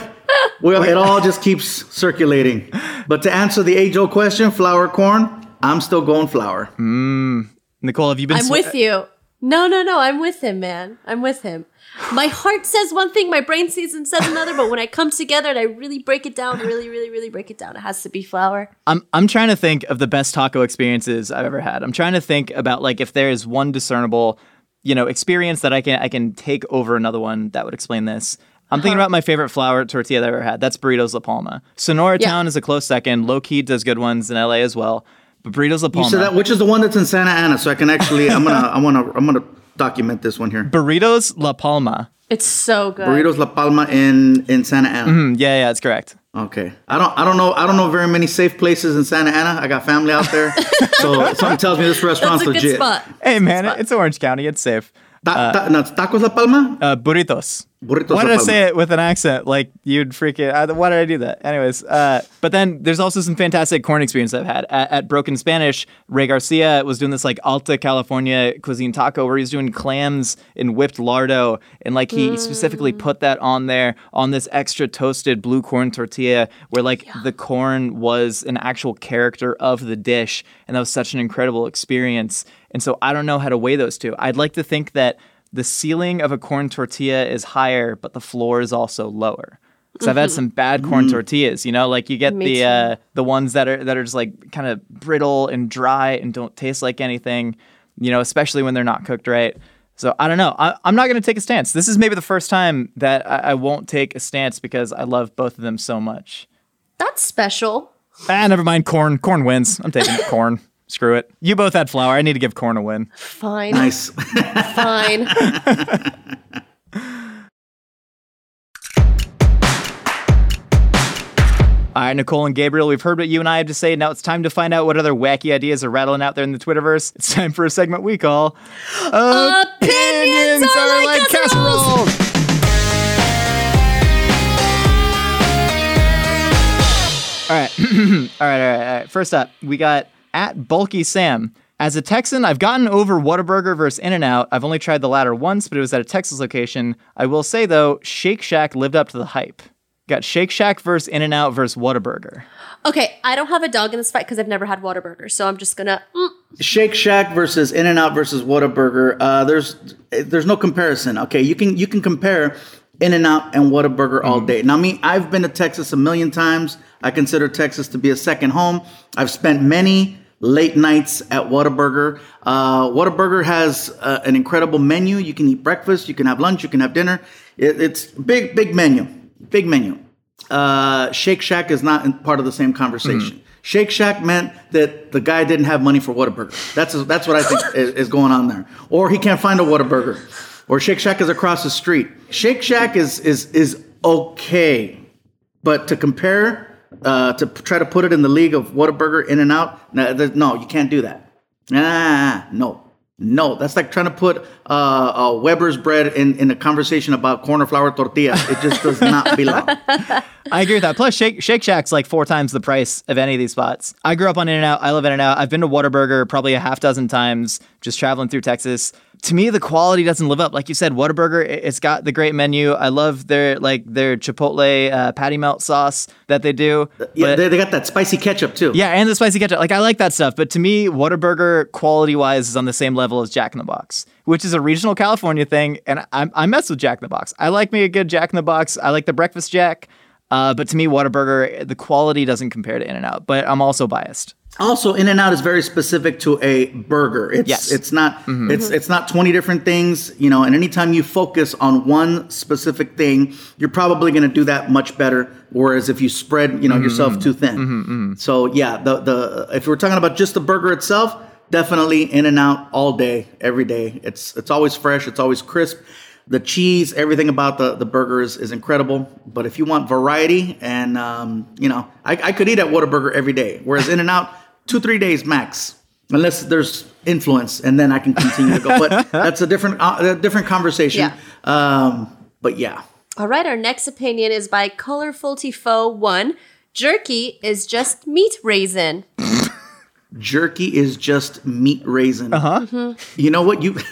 S5: Well, it all just keeps circulating. But to answer the age old question, flour corn, I'm still going flour. Mmm.
S3: Nicole, have you been
S2: I'm
S3: swe-
S2: with you. No, no, no. I'm with him, man. I'm with him. My heart says one thing, my brain sees and says another, but when I come together and I really break it down, really, really, really break it down, it has to be flour.
S3: I'm I'm trying to think of the best taco experiences I've ever had. I'm trying to think about like if there is one discernible, you know, experience that I can I can take over another one that would explain this. I'm thinking
S2: Uh-huh.
S3: about my favorite flour tortilla that I've ever had. That's Burritos La Palma. Sonora
S2: Yeah.
S3: Town is a close second. Loqui does good ones in LA as well. But Burritos La Palma.
S5: You
S3: Palma.
S5: said that, which is the one that's in Santa Ana, so I can actually, I'm gonna, I wanna, I'm gonna document this one here.
S3: Burritos La Palma.
S2: It's so good.
S5: Burritos La Palma in in Santa Ana.
S3: Mm, yeah, yeah, that's correct.
S5: Okay, I don't, I don't know, I don't know very many safe places in Santa Ana. I got family out there, [LAUGHS] so something tells me this restaurant's
S2: That's a good
S5: legit.
S2: spot.
S3: Hey man, it's Orange County. It's safe.
S5: Ta- ta- no, Tacos La Palma.
S3: Uh, burritos.
S5: Burritos
S3: Why did I say it with an accent like you'd freaking? I, why did I do that? Anyways, uh, but then there's also some fantastic corn experience I've had at, at Broken Spanish. Ray Garcia was doing this like Alta California cuisine taco where he's doing clams in whipped lardo, and like he specifically put that on there on this extra toasted blue corn tortilla, where like the corn was an actual character of the dish, and that was such an incredible experience. And so I don't know how to weigh those two. I'd like to think that the ceiling of a corn tortilla is higher, but the floor is also lower. Because I've had some bad corn tortillas, you know, like you get the uh, the ones that are that are just like kind of brittle and dry and don't taste like anything, you know, especially when they're not cooked right. So I don't know. I, I'm not going to take a stance. This is maybe the first time that I, I won't take a stance because I love both of them so much.
S2: That's special.
S3: Ah, never mind. Corn. Corn wins. I'm taking it. corn. [LAUGHS] Screw it. You both had flour. I need to give corn a win.
S2: Fine.
S5: Nice. [LAUGHS] [LAUGHS]
S2: Fine.
S3: All right, Nicole and Gabriel, we've heard what you and I have to say. Now it's time to find out what other wacky ideas are rattling out there in the Twitterverse. It's time for a segment we call
S2: Opinions Are Like Casseroles.
S3: All right. [CLEARS THROAT] all right, all right, all right. First up, we got at Bulky Sam. As a Texan, I've gotten over Whataburger versus In N Out. I've only tried the latter once, but it was at a Texas location. I will say though, Shake Shack lived up to the hype. Got Shake Shack versus In N Out versus Whataburger.
S2: Okay, I don't have a dog in this fight because I've never had Whataburger, so I'm just gonna. Mm,
S5: Shake Shack versus In and Out versus Whataburger. Uh, there's there's no comparison. Okay, you can you can compare In and Out and Whataburger all day. Now, me, I've been to Texas a million times. I consider Texas to be a second home. I've spent many late nights at Whataburger. Uh, Whataburger has uh, an incredible menu. You can eat breakfast, you can have lunch, you can have dinner. It, it's big big menu, big menu. Uh, Shake Shack is not in part of the same conversation. Shake Shack meant that the guy didn't have money for Whataburger. That's that's what I think [LAUGHS] is, is going on there. Or he can't find a Whataburger. Or Shake Shack is across the street. Shake Shack is is is okay, but to compare, uh, to p- try to put it in the league of Whataburger, In and Out, no, no, you can't do that. Ah, no, no. That's like trying to put uh, uh, Weber's bread in in a conversation about corner flour tortillas. It just does not [LAUGHS] belong.
S3: I agree with that. Plus, Shake Shake Shack's like four times the price of any of these spots. I grew up on In and Out. I love In and Out. I've been to Whataburger probably a half dozen times just traveling through Texas. To me, the quality doesn't live up. Like you said, Whataburger, it- it's got the great menu. I love their like their Chipotle uh, patty melt sauce that they do.
S5: Yeah,
S3: But-
S5: they, they got that spicy ketchup too.
S3: yeah, and the spicy ketchup. Like I like that stuff, but to me, Whataburger quality wise is on the same level as Jack in the Box, which is a regional California thing. And I, I mess with Jack in the Box. I like me a good Jack in the Box. I like the breakfast Jack. Uh, but to me, Whataburger, the quality doesn't compare to In and Out. But I'm also biased.
S5: Also, In and Out is very specific to a burger. It's
S3: Yes.
S5: it's not mm-hmm. it's it's not twenty different things, you know. And anytime you focus on one specific thing, you're probably going to do that much better. Whereas if you spread, you know, yourself mm-hmm. too thin. Mm-hmm, so yeah, the the if we're talking about just the burger itself, definitely In and Out all day, every day. It's it's always fresh. It's always crisp. The cheese, everything about the, the burger is, is incredible. But if you want variety, and um, you know, I, I could eat at Whataburger every day. Whereas In and Out, two three days max, unless there's influence, and then I can continue to go. But [LAUGHS] that's a different uh, a different conversation.
S2: Yeah.
S5: Um, but yeah,
S2: All right, our next opinion is by Colorful Tifo One. Jerky is just meat raisin. [LAUGHS]
S5: jerky is just meat raisin. Uh huh. You know what you? [LAUGHS]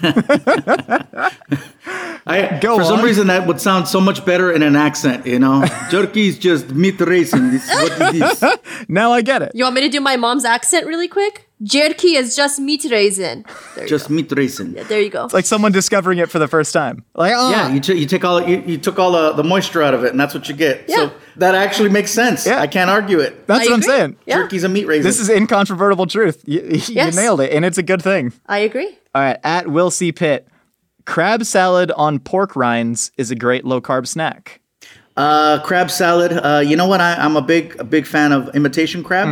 S5: I,
S3: Go
S5: for some reason that would sound so much better in an accent. You know, [LAUGHS] jerky is just meat raisin. This, what is this? [LAUGHS]
S3: Now I get it.
S2: You want me to do my mom's accent really quick? Jerky is just meat raisin. There
S5: Just
S2: go.
S5: meat raisin.
S2: Yeah, there you go.
S3: Like someone discovering it for the first time. Like, oh,
S5: Yeah, you, t- you take all you, you took all the, the moisture out of it, and that's what you get.
S2: Yeah.
S5: So that actually makes sense.
S3: Yeah.
S5: I can't argue it.
S3: that's
S2: I
S3: what I'm saying.
S2: Yeah.
S5: Jerky's a meat raisin.
S3: This is incontrovertible truth. You, you
S2: Yes.
S3: nailed it, and it's a good thing.
S2: I agree.
S3: All right, at Will C. Pitt, crab salad on pork rinds is a great low carb snack.
S5: uh, crab salad. Uh, you know what? I, I'm a big a big fan of imitation crab.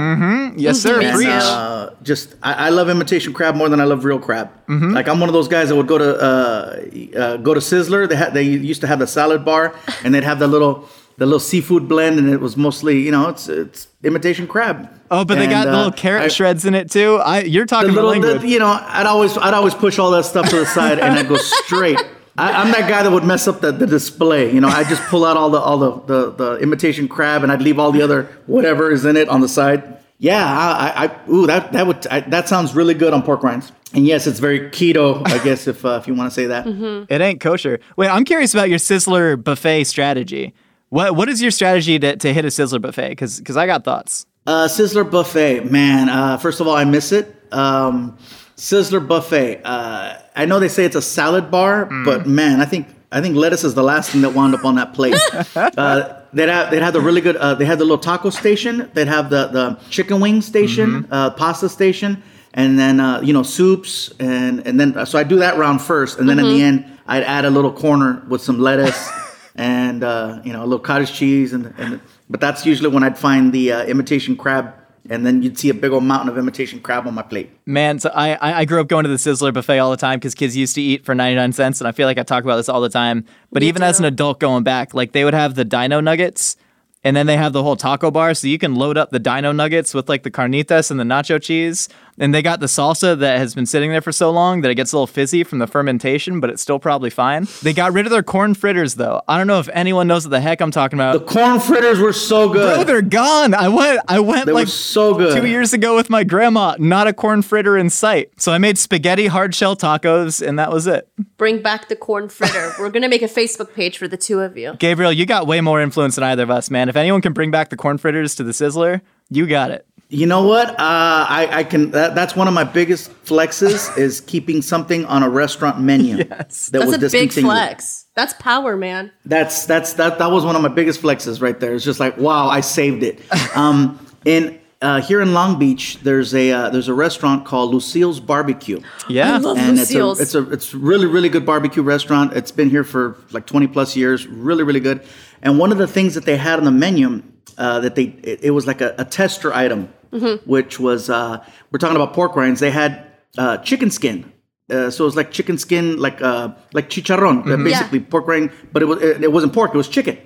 S3: Yes, sir.
S5: And, uh, just I, I love imitation crab more than I love real crab.
S3: Mm-hmm.
S5: Like I'm one of those guys that would go to uh, uh, go to Sizzler. They had they used to have the salad bar, and they'd have the little the little seafood blend, and it was mostly you know it's it's imitation crab.
S3: Oh, but they got
S5: And,
S3: the
S5: uh,
S3: little carrot
S5: I-
S3: shreds in it too. I you're talking the
S5: little, the, you know, I'd always, I'd always push all that stuff to the side, and I'd go straight. I, I'm that guy that would mess up the, the display. You know, I just pull out all the, all the, the, the imitation crab, and I'd leave all the other whatever is in it on the side. Yeah, I, I, I ooh, that, that would, I, that sounds really good on pork rinds. And yes, it's very keto, I [LAUGHS] guess, if, uh, if you want to say that.
S3: It ain't kosher. Wait, I'm curious about your Sizzler buffet strategy. What what is your strategy to, to hit a Sizzler buffet? Because because I got thoughts.
S5: Uh, Sizzler buffet, man. Uh, first of all, I miss it. Um, Sizzler buffet. Uh, I know they say it's a salad bar, but man, I think I think lettuce is the last thing that wound up on that plate. [LAUGHS] uh, they'd have they'd have the really good. Uh, they had the little taco station. They'd have the the chicken wing station, uh, pasta station, and then uh, you know soups and and then so I do that round first, and then in the end I'd add a little corner with some lettuce and uh, you know a little cottage cheese and and but that's usually when I'd find the uh, imitation crab, and then you'd see a big old mountain of imitation crab on my plate.
S3: Man, so I I I grew up going to the Sizzler buffet all the time because kids used to eat for 99 cents, and I feel like I talk about this all the time. But even as an adult going back, like they would have the dino nuggets, and then they have the whole taco bar, so you can load up the dino nuggets with like the carnitas and the nacho cheese. And they got the salsa that has been sitting there for so long that it gets a little fizzy from the fermentation, but it's still probably fine. They got rid of their corn fritters though. I don't know if anyone knows what the heck I'm talking about.
S5: The corn fritters were so good.
S3: Bro, they're gone. I went. I went
S5: They
S3: like
S5: so good.
S3: two years ago with my grandma. Not a corn fritter in sight. So I made spaghetti hard shell tacos, and that was it.
S2: Bring back the corn fritter. [LAUGHS] We're gonna make a Facebook page for the two of you.
S3: Gabriel, you got way more influence than either of us, man. If anyone can bring back the corn fritters to the Sizzler, you got it.
S5: You know what? Uh, I, I can. That, that's one of my biggest flexes [LAUGHS] is keeping something on a restaurant menu.
S3: Yes.
S5: that
S2: That's
S5: was
S2: a big flex. That's power, man.
S5: That's that's that that was one of my biggest flexes right there. It's just like wow, I saved it. [LAUGHS] Um, in uh, here in Long Beach, there's a uh, there's a restaurant called Lucille's Barbecue.
S3: Yeah.
S2: I love
S5: and
S2: Lucille's.
S5: it's a it's a it's really really good barbecue restaurant. It's been here for like 20 plus years. Really really good. And one of the things that they had on the menu uh, that they it, it was like a, a tester item,
S2: Mm-hmm.
S5: which was uh, we're talking about pork rinds. They had uh, chicken skin. Uh, so it was like chicken skin, like uh, like chicharron, uh, basically pork rind, but it was it, it wasn't pork; it was chicken,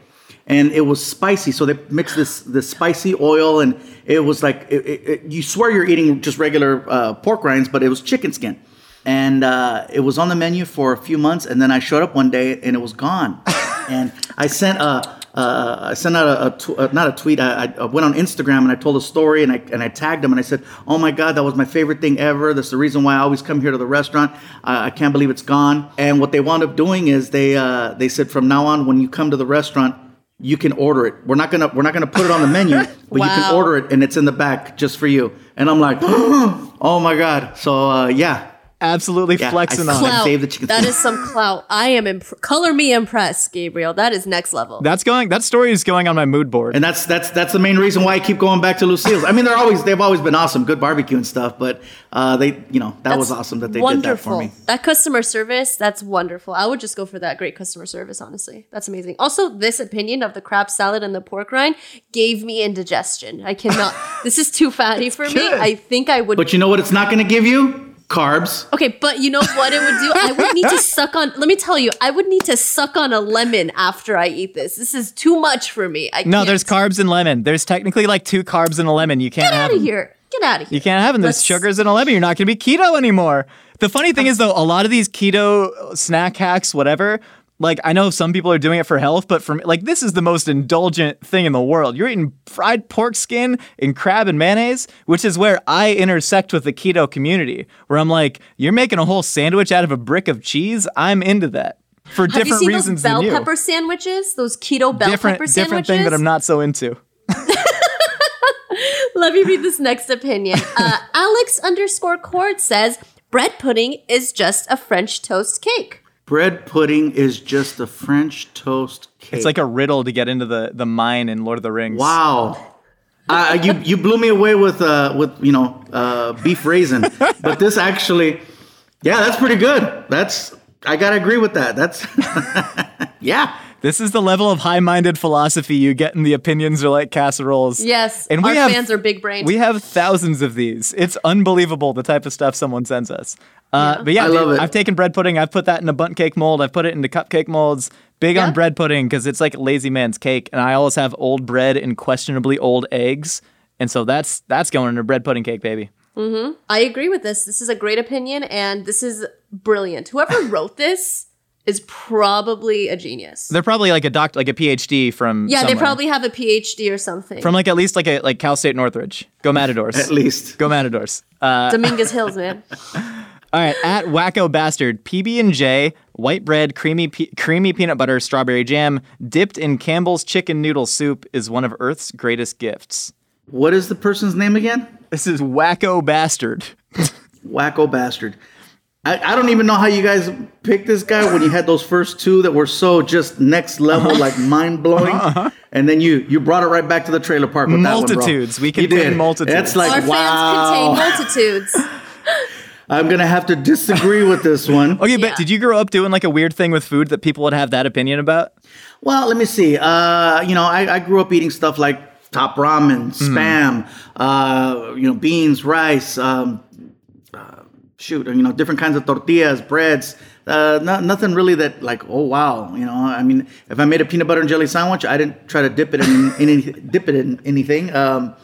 S5: and it was spicy. So they mixed this this spicy oil, and it was like it, it, it- you swear you're eating just regular uh, pork rinds, but it was chicken skin and uh, it was on the menu for a few months and then i showed up one day and it was gone [LAUGHS] and i sent a uh, I sent out a, a tw- uh, not a tweet. I, I went on Instagram and I told a story and I and I tagged them and I said, "Oh my God, that was my favorite thing ever. That's the reason why I always come here to the restaurant. I I can't believe it's gone." And what they wound up doing is they uh, they said from now on, when you come to the restaurant, you can order it. We're not gonna we're not gonna put it on the menu, [LAUGHS] but you can order it and it's in the back just for you. And I'm like, [GASPS] "Oh my God!" So uh, yeah,
S3: Absolutely
S5: Yeah,
S3: flexing
S5: I
S3: on.
S5: slept-
S2: Clout.
S5: save the chicken
S2: That
S5: skin.
S2: some clout. I am imp- color me impressed, Gabriel. That is next level.
S3: That's going. That story is going on my mood board.
S5: And that's that's that's the main reason why I keep going back to Lucille's. I mean, they're always they've always been awesome, good barbecue and stuff. But uh, they, you know, that was awesome that they
S2: wonderful.
S5: did that for me.
S2: That customer service, that's wonderful. I would just go for that great customer service, honestly. That's amazing. Also, this opinion of the crab salad and the pork rind gave me indigestion. I cannot. [LAUGHS] this is too fatty for me. I think I would.
S5: But you know what? It's not going to give you carbs.
S2: okay, but you know what it would do? I would need to [LAUGHS] suck on. Let me tell you, I would need to suck on a lemon after I eat this. This is too much for me. I
S3: no,
S2: can't.
S3: there's carbs in lemon. There's technically like two carbs in a lemon. You can't
S2: Get out of
S3: them.
S2: here. Get out of here.
S3: You can't have them. There's
S2: Let's-
S3: sugars in a lemon. You're not going to be keto anymore. The funny thing is, though, a lot of these keto snack hacks, whatever, like I know some people are doing it for health, but for me, like this is the most indulgent thing in the world. You're eating fried pork skin and crab and mayonnaise, which is where I intersect with the keto community, where I'm like, you're making a whole sandwich out of a brick of cheese. I'm into that for
S2: Have you
S3: different
S2: seen
S3: reasons
S2: those bell pepper sandwiches? Those keto bell
S3: different,
S2: pepper
S3: different
S2: sandwiches?
S3: thing that I'm not so into. [LAUGHS]
S2: Let me read this next opinion. [LAUGHS] Uh, Alex underscore Cord says bread pudding is just a French toast cake.
S5: Bread pudding is just a French toast cake.
S3: It's like a riddle to get into the the mine in Lord of the Rings.
S5: wow. Uh, you you blew me away with uh with you know uh beef raisin, [LAUGHS] but this actually, yeah, that's pretty good. That's I gotta agree with that. That's [LAUGHS] yeah.
S3: This is the level of high-minded philosophy you get in the opinions are like casseroles.
S2: Yes,
S3: And we
S2: our
S3: have-
S2: fans are big brained.
S3: We have thousands of these. It's unbelievable the type of stuff someone sends us. Uh, But yeah,
S5: I
S3: dude,
S5: love it.
S3: I've taken bread pudding. I've put that in a bundt cake mold. I've put it into cupcake molds. Big
S2: Yeah.
S3: on bread pudding because it's like lazy man's cake, and I always have old bread and questionably old eggs, and so that's that's going in a bread pudding cake, baby. Mhm.
S2: I agree with this. This is a great opinion, and this is brilliant. Whoever wrote this is probably a genius.
S3: They're probably like a doctor, like a PhD from
S2: yeah, they probably have a PhD or something.
S3: from like at least like a like Cal State Northridge. Go Matadors.
S5: At least.
S3: Go Matadors. Uh,
S2: Dominguez Hills, man. [LAUGHS]
S3: All right, at Wacko Bastard, PB and J, white bread, creamy pe- creamy peanut butter, strawberry jam, dipped in Campbell's chicken noodle soup is one of Earth's greatest gifts.
S5: What is the person's name again?
S3: This is Wacko Bastard. [LAUGHS]
S5: Wacko bastard. I, I don't even know how you guys picked this guy when you had those first two that were so just next level, like mind blowing, and then you you brought it right back to the trailer park with that one, bro.
S3: Multitudes. We
S5: You
S3: contain multitudes.
S5: That's like
S2: Our
S5: wow.
S2: fans contain multitudes. [LAUGHS]
S5: I'm gonna have to disagree with this one.
S3: Okay,
S2: Yeah.
S3: but did you grow up doing like a weird thing with food that people would have that opinion about?
S5: Well, let me see. Uh, you know, I, I grew up eating stuff like top ramen, spam, uh, you know, beans, rice, um, shoot, you know, different kinds of tortillas, breads. Uh, no, nothing really that like, oh wow, you know. I mean, if I made a peanut butter and jelly sandwich, I didn't try to dip it in, in any, dip it in anything. Um,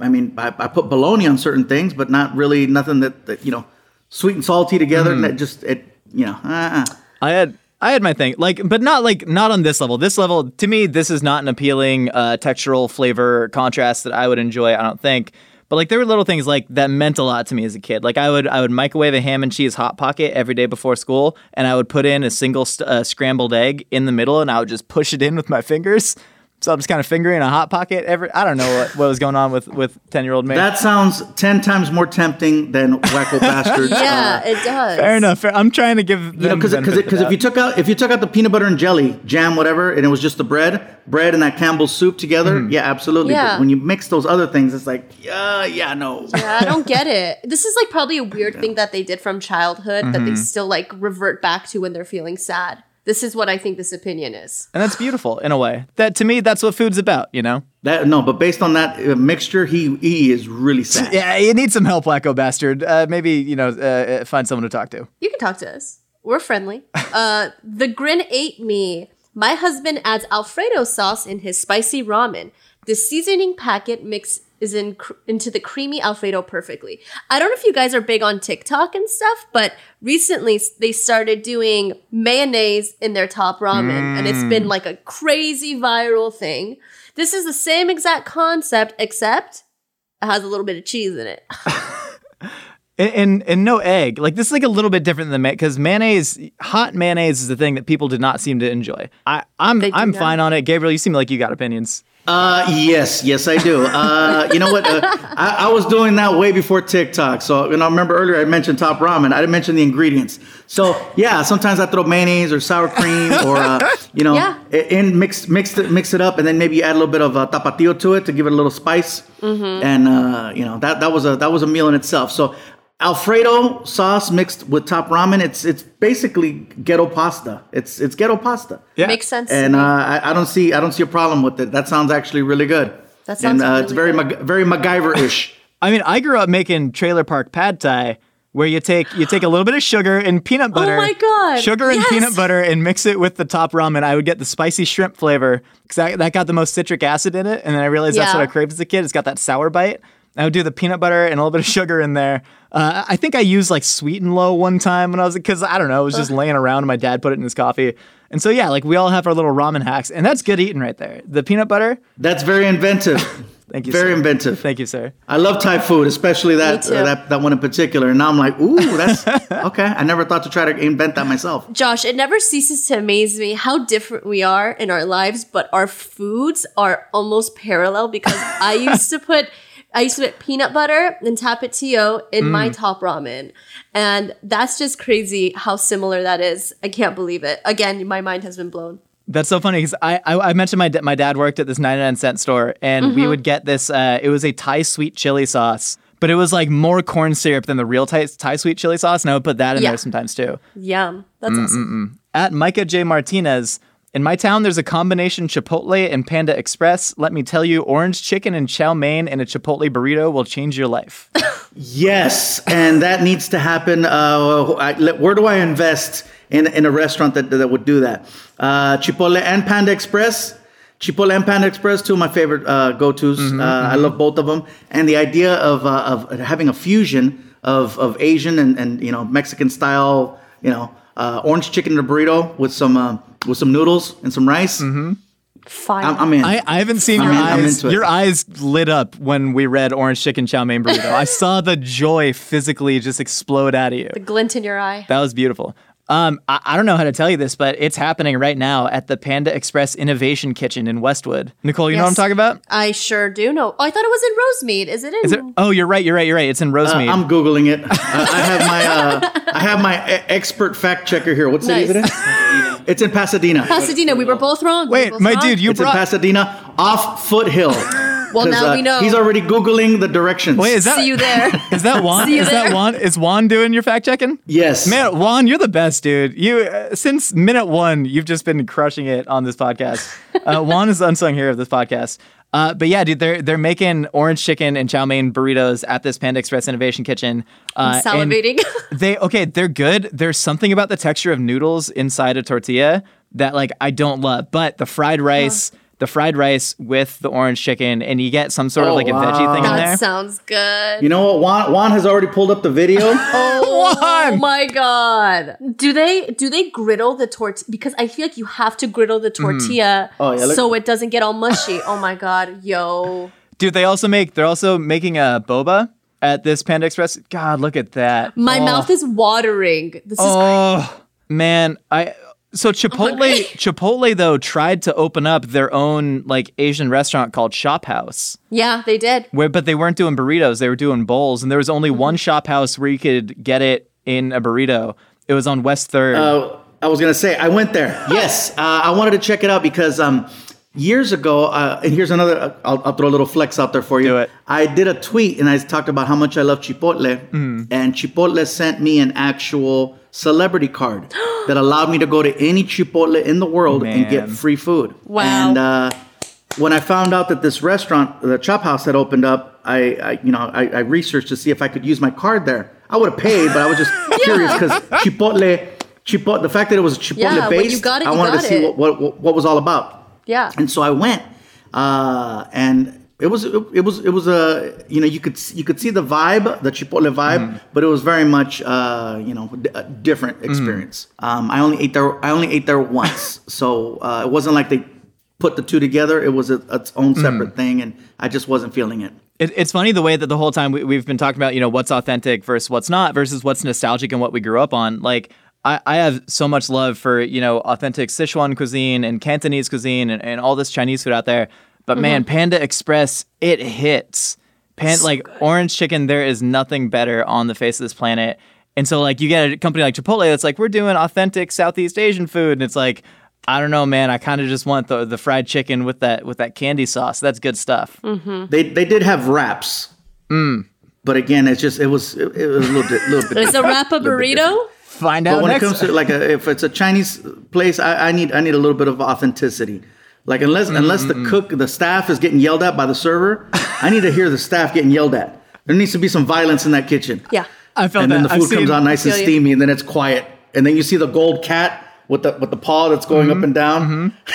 S5: I mean, I, I put bologna on certain things, but not really nothing that, that you know, sweet and salty together. And that just it, you know, uh,
S3: I had I had my thing, like, but not like not on this level. This level, to me, this is not an appealing uh, textural flavor contrast that I would enjoy. I don't think. But like, there were little things like that meant a lot to me as a kid. Like, I would I would microwave a ham and cheese hot pocket every day before school, and I would put in a single st- uh, scrambled egg in the middle, and I would just push it in with my fingers. So I'm just kind of fingering a hot pocket every. I don't know what, what was going on with with ten year old me.
S5: That sounds ten times more tempting than Wacko [LAUGHS] Bastard.
S2: Yeah, it does.
S3: Fair enough. Fair. I'm trying to give them
S5: You know, because
S3: the
S5: because if you took out if you took out the peanut butter and jelly jam whatever and it was just the bread bread and that Campbell's soup together
S3: Mm-hmm.
S5: yeah absolutely
S2: Yeah.
S5: but when you mix those other things it's like yeah yeah no
S2: Yeah, I don't get it. This is like probably a weird [LAUGHS] thing that they did from childhood that
S3: Mm-hmm.
S2: they still like revert back to when they're feeling sad. This is what I think this opinion is.
S3: and that's beautiful in a way. That to me, that's what food's about. You know.
S5: that no but based on that uh, mixture he he is really sad
S3: Yeah, you need some help, Wacko Bastard. Uh, maybe, you know, uh, uh, find someone to talk to.
S2: You can talk to us. We're friendly. Uh, the grin ate me. My husband adds Alfredo sauce in his spicy ramen. The seasoning packet mix is in cr- into the creamy Alfredo perfectly. I don't know if you guys are big on TikTok and stuff, but recently they started doing mayonnaise in their top ramen, and it's been mm. like a crazy viral thing. This is the same exact concept, except it has a little bit of cheese in it. [LAUGHS]
S3: And, and, and no egg. Like, this is like a little bit different than mayonnaise because mayonnaise, hot mayonnaise is the thing that people did not seem to enjoy. I, I'm, I'm
S2: not.
S3: fine on it. Gabriel, you seem like you got opinions.
S5: Uh yes yes i do. Uh you know what uh, I, I was doing that way before tiktok. So you know I remember earlier i mentioned top ramen. I didn't mention the ingredients. So yeah sometimes i throw mayonnaise or sour cream or uh [LAUGHS] you know
S2: Yeah.
S5: and mix mix it mix it up and then maybe add a little bit of uh, tapatio to it to give it a little spice. And uh you know that that was a that was a meal in itself. So alfredo sauce mixed with top ramen it's it's basically ghetto pasta it's it's ghetto pasta
S3: Yeah.
S2: Makes sense.
S5: and uh, I, I don't see I don't see a problem with it. That sounds actually really good.
S2: That sounds
S5: and uh, it's very
S2: really
S5: Mac- very MacGyver-ish.
S3: I mean, I grew up making trailer park pad thai where you take you take a little bit of sugar and peanut butter.
S2: Oh my God,
S3: Sugar and
S2: yes.
S3: peanut butter and mix it with the top ramen. I would get the spicy shrimp flavor because that, that got the most citric acid in it. And then I realized that's what I craved as a kid. It's got that sour bite. I would do the peanut butter and a little bit of sugar in there. Uh, I think I used like sweet and low one time when I was because I don't know, it was just laying around and my dad put it in his coffee. And so yeah, like we all have our little ramen hacks, and that's good eating right there. The peanut butter.
S5: That's very inventive. [LAUGHS]
S3: Thank you.
S5: very
S3: sir.
S5: inventive.
S3: Thank you, sir.
S5: I love Thai food, especially that, uh, that that one in particular. And now I'm like, ooh, that's [LAUGHS] okay. I never thought to try to invent that myself.
S2: Josh, it never ceases to amaze me how different we are in our lives, but our foods are almost parallel because I used to put I used to put peanut butter and tapatio in my
S3: Mm.
S2: top ramen. And that's just crazy how similar that is. I can't believe it. Again, my mind has been blown.
S3: That's so funny because I, I I mentioned my my dad worked at this 99 cent store and
S2: Mm-hmm.
S3: we would get this. Uh, it was a Thai sweet chili sauce, but it was like more corn syrup than the real Thai, Thai sweet chili sauce, and I would put that in
S2: Yeah.
S3: there sometimes too.
S2: Yum. That's
S3: Mm,
S2: awesome.
S3: At Micah J Martinez. In my town, there's a combination Chipotle and Panda Express. Let me tell you, orange chicken and chow mein and a Chipotle burrito will change your life. [LAUGHS]
S5: Yes, and that needs to happen. Uh, I, where do I invest in in a restaurant that that would do that? Uh, Chipotle and Panda Express. Chipotle and Panda Express, two of my favorite uh, go-tos. uh, I love both of them, and the idea of uh, of having a fusion of of Asian and, and you know Mexican style, you know, uh, orange chicken in a burrito with some uh, with some noodles and some rice.
S2: Fire.
S5: I'm, I'm in.
S3: I, I haven't seen
S5: I'm
S3: your
S5: in- I'm
S3: eyes.
S5: into it.
S3: Your eyes lit up when we read orange chicken chow mein burrito. I saw the joy physically just explode out of you.
S2: the glint in your eye.
S3: That was beautiful. Um, I, I don't know how to tell you this, but it's happening right now at the Panda Express Innovation Kitchen in Westwood. Nicole, you know what I'm talking about?
S2: I sure do know. Oh, I thought it was in Rosemead. Is it in?
S3: Is it? Oh, you're right. You're right. You're right. It's in Rosemead.
S5: Uh, I'm googling it. [LAUGHS] I, I have my uh, I have my e- expert fact checker here. What city is it in? [LAUGHS] It's in Pasadena.
S2: Pasadena. We were both wrong.
S3: Wait,
S2: both
S3: my
S2: wrong.
S3: dude, you
S5: It's in. Pasadena, off Foothill.
S2: well, [LAUGHS] now
S5: uh,
S2: we know.
S5: He's already googling the directions.
S3: Wait, is that
S2: See you there. [LAUGHS]
S3: is that [LAUGHS] Juan?
S2: See you
S3: Is that
S2: there.
S3: Juan? Is Juan doing your fact checking?
S5: yes,
S3: Man, Juan, you're the best, dude. You uh, since minute one, you've just been crushing it on this podcast. Uh, Juan is the unsung hero of this podcast. Uh, but yeah, dude, they're they're making orange chicken and chow mein burritos at this Panda Express Innovation Kitchen. Uh, and
S2: Salivating. [LAUGHS]
S3: They okay, they're good. There's something about the texture of noodles inside a tortilla that like I don't love, but the fried rice. The fried rice with the orange chicken, and you get some sort of
S5: Oh,
S3: like a veggie
S5: wow.
S3: thing in there.
S2: that sounds good.
S5: You know what? Juan, Juan has already pulled up the video. [LAUGHS]
S2: Oh, oh
S3: Juan!
S2: my god! Do they do they griddle the tortilla? Because I feel like you have to griddle the mm-hmm. tortilla
S5: Oh, yeah, look-
S2: so it doesn't get all mushy. oh my god, yo!
S3: Dude, they also make they're also making a boba at this Panda Express. God, look at that.
S2: My
S3: Oh.
S2: mouth is watering. This is
S3: Oh man, I so Chipotle [LAUGHS] Chipotle though tried to open up their own like Asian restaurant called Shop House.
S2: yeah, they did.
S3: Where but they weren't doing burritos, they were doing bowls and there was only one shop house where you could get it in a burrito. It was on West 3rd.
S5: Uh, I was gonna say I went there. [GASPS] Yes, uh, I wanted to check it out because um, years ago, uh, and here's another. Uh, I'll, I'll throw a little flex out there for you.
S3: Do it.
S5: I did a tweet and I talked about how much I love Chipotle,
S3: Mm-hmm.
S5: and Chipotle sent me an actual celebrity card [GASPS] that allowed me to go to any Chipotle in the world and get free food.
S2: Wow.
S5: And uh, when I found out that this restaurant, the Chop House, had opened up, I, I you know, I, I researched to see if I could use my card there. I would have paid, but I was just [LAUGHS] curious because Chipotle, Chipotle, the fact that it was a Chipotle
S2: Yeah,
S5: based,
S2: it,
S5: I wanted
S2: got
S5: to see what, what what was all about.
S2: Yeah.
S5: And so I went, uh, and it was it, it was it was a you know you could you could see the vibe, the Chipotle vibe,
S3: Mm-hmm.
S5: but it was very much uh, you know d- a different
S3: Mm-hmm.
S5: experience. Um, I only ate there I only ate there once, [LAUGHS] so uh, it wasn't like they put the two together. It was a, its own separate
S3: Mm.
S5: thing, and I just wasn't feeling it.
S3: It, it's funny the way that the whole time we, we've been talking about, you know, what's authentic versus what's not versus what's nostalgic and what we grew up on. Like, I, I have so much love for, you know, authentic Sichuan cuisine and Cantonese cuisine and, and all this Chinese food out there. But man, Panda Express, it hits. Pan, like orange chicken, there is nothing better on the face of this planet. And so, like, you get a company like Chipotle that's like, we're doing authentic Southeast Asian food. And it's like, I don't know, man. I kind of just want the, the fried chicken with that with that candy sauce. That's good stuff.
S5: They they did have wraps,
S3: Mm.
S5: but again, it's just it was it, it was a little bit little bit.
S2: Is a wrap a
S5: little bit different.
S2: burrito?
S3: Find out
S5: But when
S3: next
S5: it comes to like a, if it's a Chinese place, I, I need I need a little bit of authenticity. Like unless unless the cook the staff is getting yelled at by the server, I need to hear the staff getting yelled at. There needs to be some violence in that kitchen.
S2: Yeah.
S3: I felt that.
S5: and then
S3: that.
S5: the
S3: I've
S5: food comes
S3: seen-
S5: out nice and steamy, and then it's quiet, and then you see the gold cat with the with the paw that's going
S3: Mm-hmm.
S5: up and down. [LAUGHS]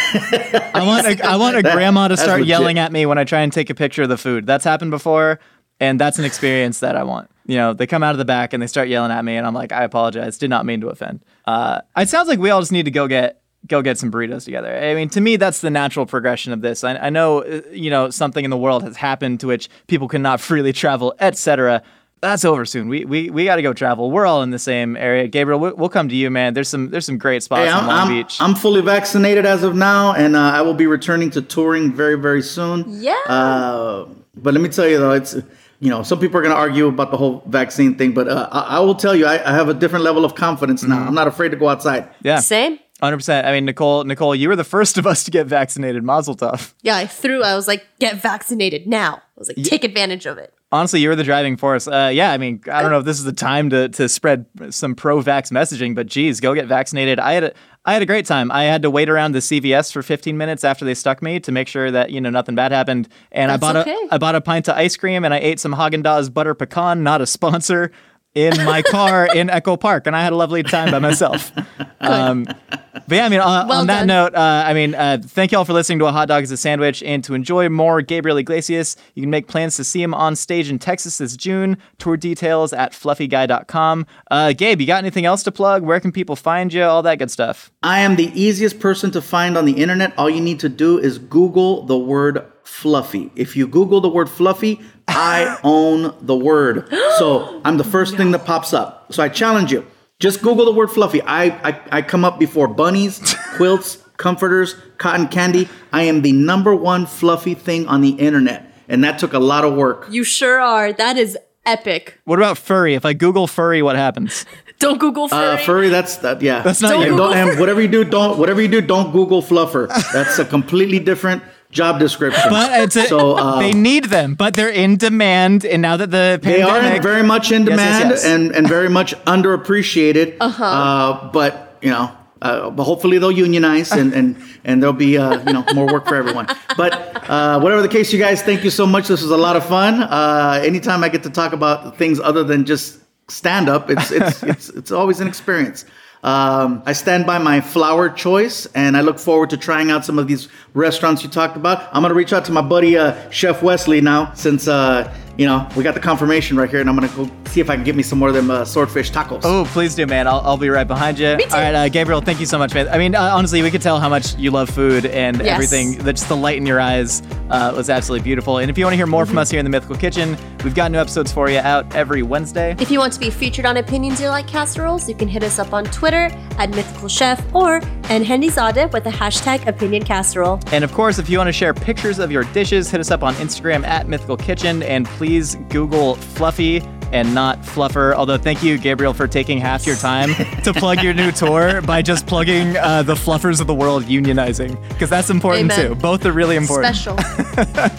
S3: I want a, I want a
S5: That-
S3: grandma to start yelling at me when I try and take a picture of the food. That's happened before, and that's an experience that I want. You know, they come out of the back and they start yelling at me, and I'm like, I apologize, did not mean to offend. Uh, it sounds like we all just need to go get go get some burritos together. I mean, to me, that's the natural progression of this. I, I know, uh, you know, something in the world has happened to which people cannot [LAUGHS] freely travel, etc. That's over soon. We we, we got to go travel. We're all in the same area. Gabriel, we, we'll come to you, man. There's some there's some great spots
S5: Hey,
S3: in
S5: I'm,
S3: Long
S5: I'm,
S3: Beach.
S5: I'm fully vaccinated as of now, and uh, I will be returning to touring very, very soon.
S2: Yeah.
S5: Uh, But let me tell you though, it's you know some people are going to argue about the whole vaccine thing, but uh, I, I will tell you, I, I have a different level of confidence now. I'm not afraid to go outside.
S3: Yeah.
S2: Same.
S3: 100%. I mean, Nicole, Nicole, you were the first of us to get vaccinated. Mazel tov.
S2: Yeah, I threw. I was like, get vaccinated now. I was like, take advantage of it.
S3: Honestly, you were the driving force. Uh, yeah, I mean, I don't know if this is the time to, to spread some pro-vax messaging, but geez, go get vaccinated. I had a, I had a great time. I had to wait around the CVS for 15 minutes after they stuck me to make sure that you know nothing bad happened. And
S2: That's
S3: I bought
S2: okay.
S3: a I bought a pint of ice cream and I ate some Haagen Dazs butter pecan, not a sponsor, in my car in Echo Park, and I had a lovely time by myself. [LAUGHS] Um, but yeah, I mean, on,
S2: Well
S3: on that note, uh, I mean, uh, thank you all for listening to A Hot Dog is a Sandwich. And to enjoy more Gabriel Iglesias, you can make plans to see him on stage in Texas this June. Tour details at fluffyguy.com. Uh, Gabe, you got anything else to plug? Where can people find you? All that good stuff.
S5: I am the easiest person to find on the internet. All you need to do is Google the word fluffy. If you Google the word fluffy, I own the word. So [GASPS] I'm the first thing that pops up. So I challenge you. Just Google the word fluffy. I, I, I come up before bunnies, [LAUGHS] quilts, comforters, cotton candy. I am the number one fluffy thing on the internet. And that took a lot of work.
S2: You sure are. That is epic.
S3: What about furry? If I Google furry, what happens? [LAUGHS]
S2: Don't Google furry.
S5: Uh, furry, that's that. Yeah,
S3: That's not
S2: Don't
S3: you.
S5: And, don't, and whatever you do, don't whatever you do, don't Google fluffer. [LAUGHS] That's a completely different job description.
S3: But it's a,
S5: So, uh,
S3: they need them, but they're in demand. And now that the
S5: They are very much in
S3: Yes, yes,
S5: demand
S3: yes.
S5: and and very much underappreciated. Uh-huh. Uh, but you know, uh, but hopefully they'll unionize and and and there'll be uh, you know more work for everyone. But uh, whatever the case, you guys, thank you so much. This was a lot of fun. Uh, anytime I get to talk about things other than just stand up, it's it's it's it's always an experience. Um, I stand by my flour choice, and I look forward to trying out some of these restaurants you talked about. I'm gonna reach out to my buddy uh, Chef Wesley now, since uh, you know we got the confirmation right here, and I'm gonna go see if I can get me some more of them uh, swordfish tacos.
S3: Oh, please do, man. I'll, I'll be right behind you.
S2: Me too.
S3: All right, uh, Gabriel, thank you so much, man. I mean, uh, honestly, we could tell how much you love food and
S2: Yes.
S3: everything. That just the light in your eyes uh, was absolutely beautiful. And if you want to hear more from us here in the Mythical Kitchen, we've got new episodes for you out every Wednesday.
S2: If you want to be featured on Opinions You Like Casseroles, you can hit us up on Twitter at Mythical Chef or Enhendizade with the hashtag Opinion Casserole.
S3: And of course, if you want to share pictures of your dishes, hit us up on Instagram at Mythical Kitchen, and please Google Fluffy and not Fluffer. Although, thank you, Gabriel, for taking half your time [LAUGHS] to plug your new tour by just plugging uh, the Fluffers of the world unionizing, because that's important
S2: Amen.
S3: too. Both are really important.
S2: Special. [LAUGHS]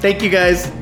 S5: Thank you guys.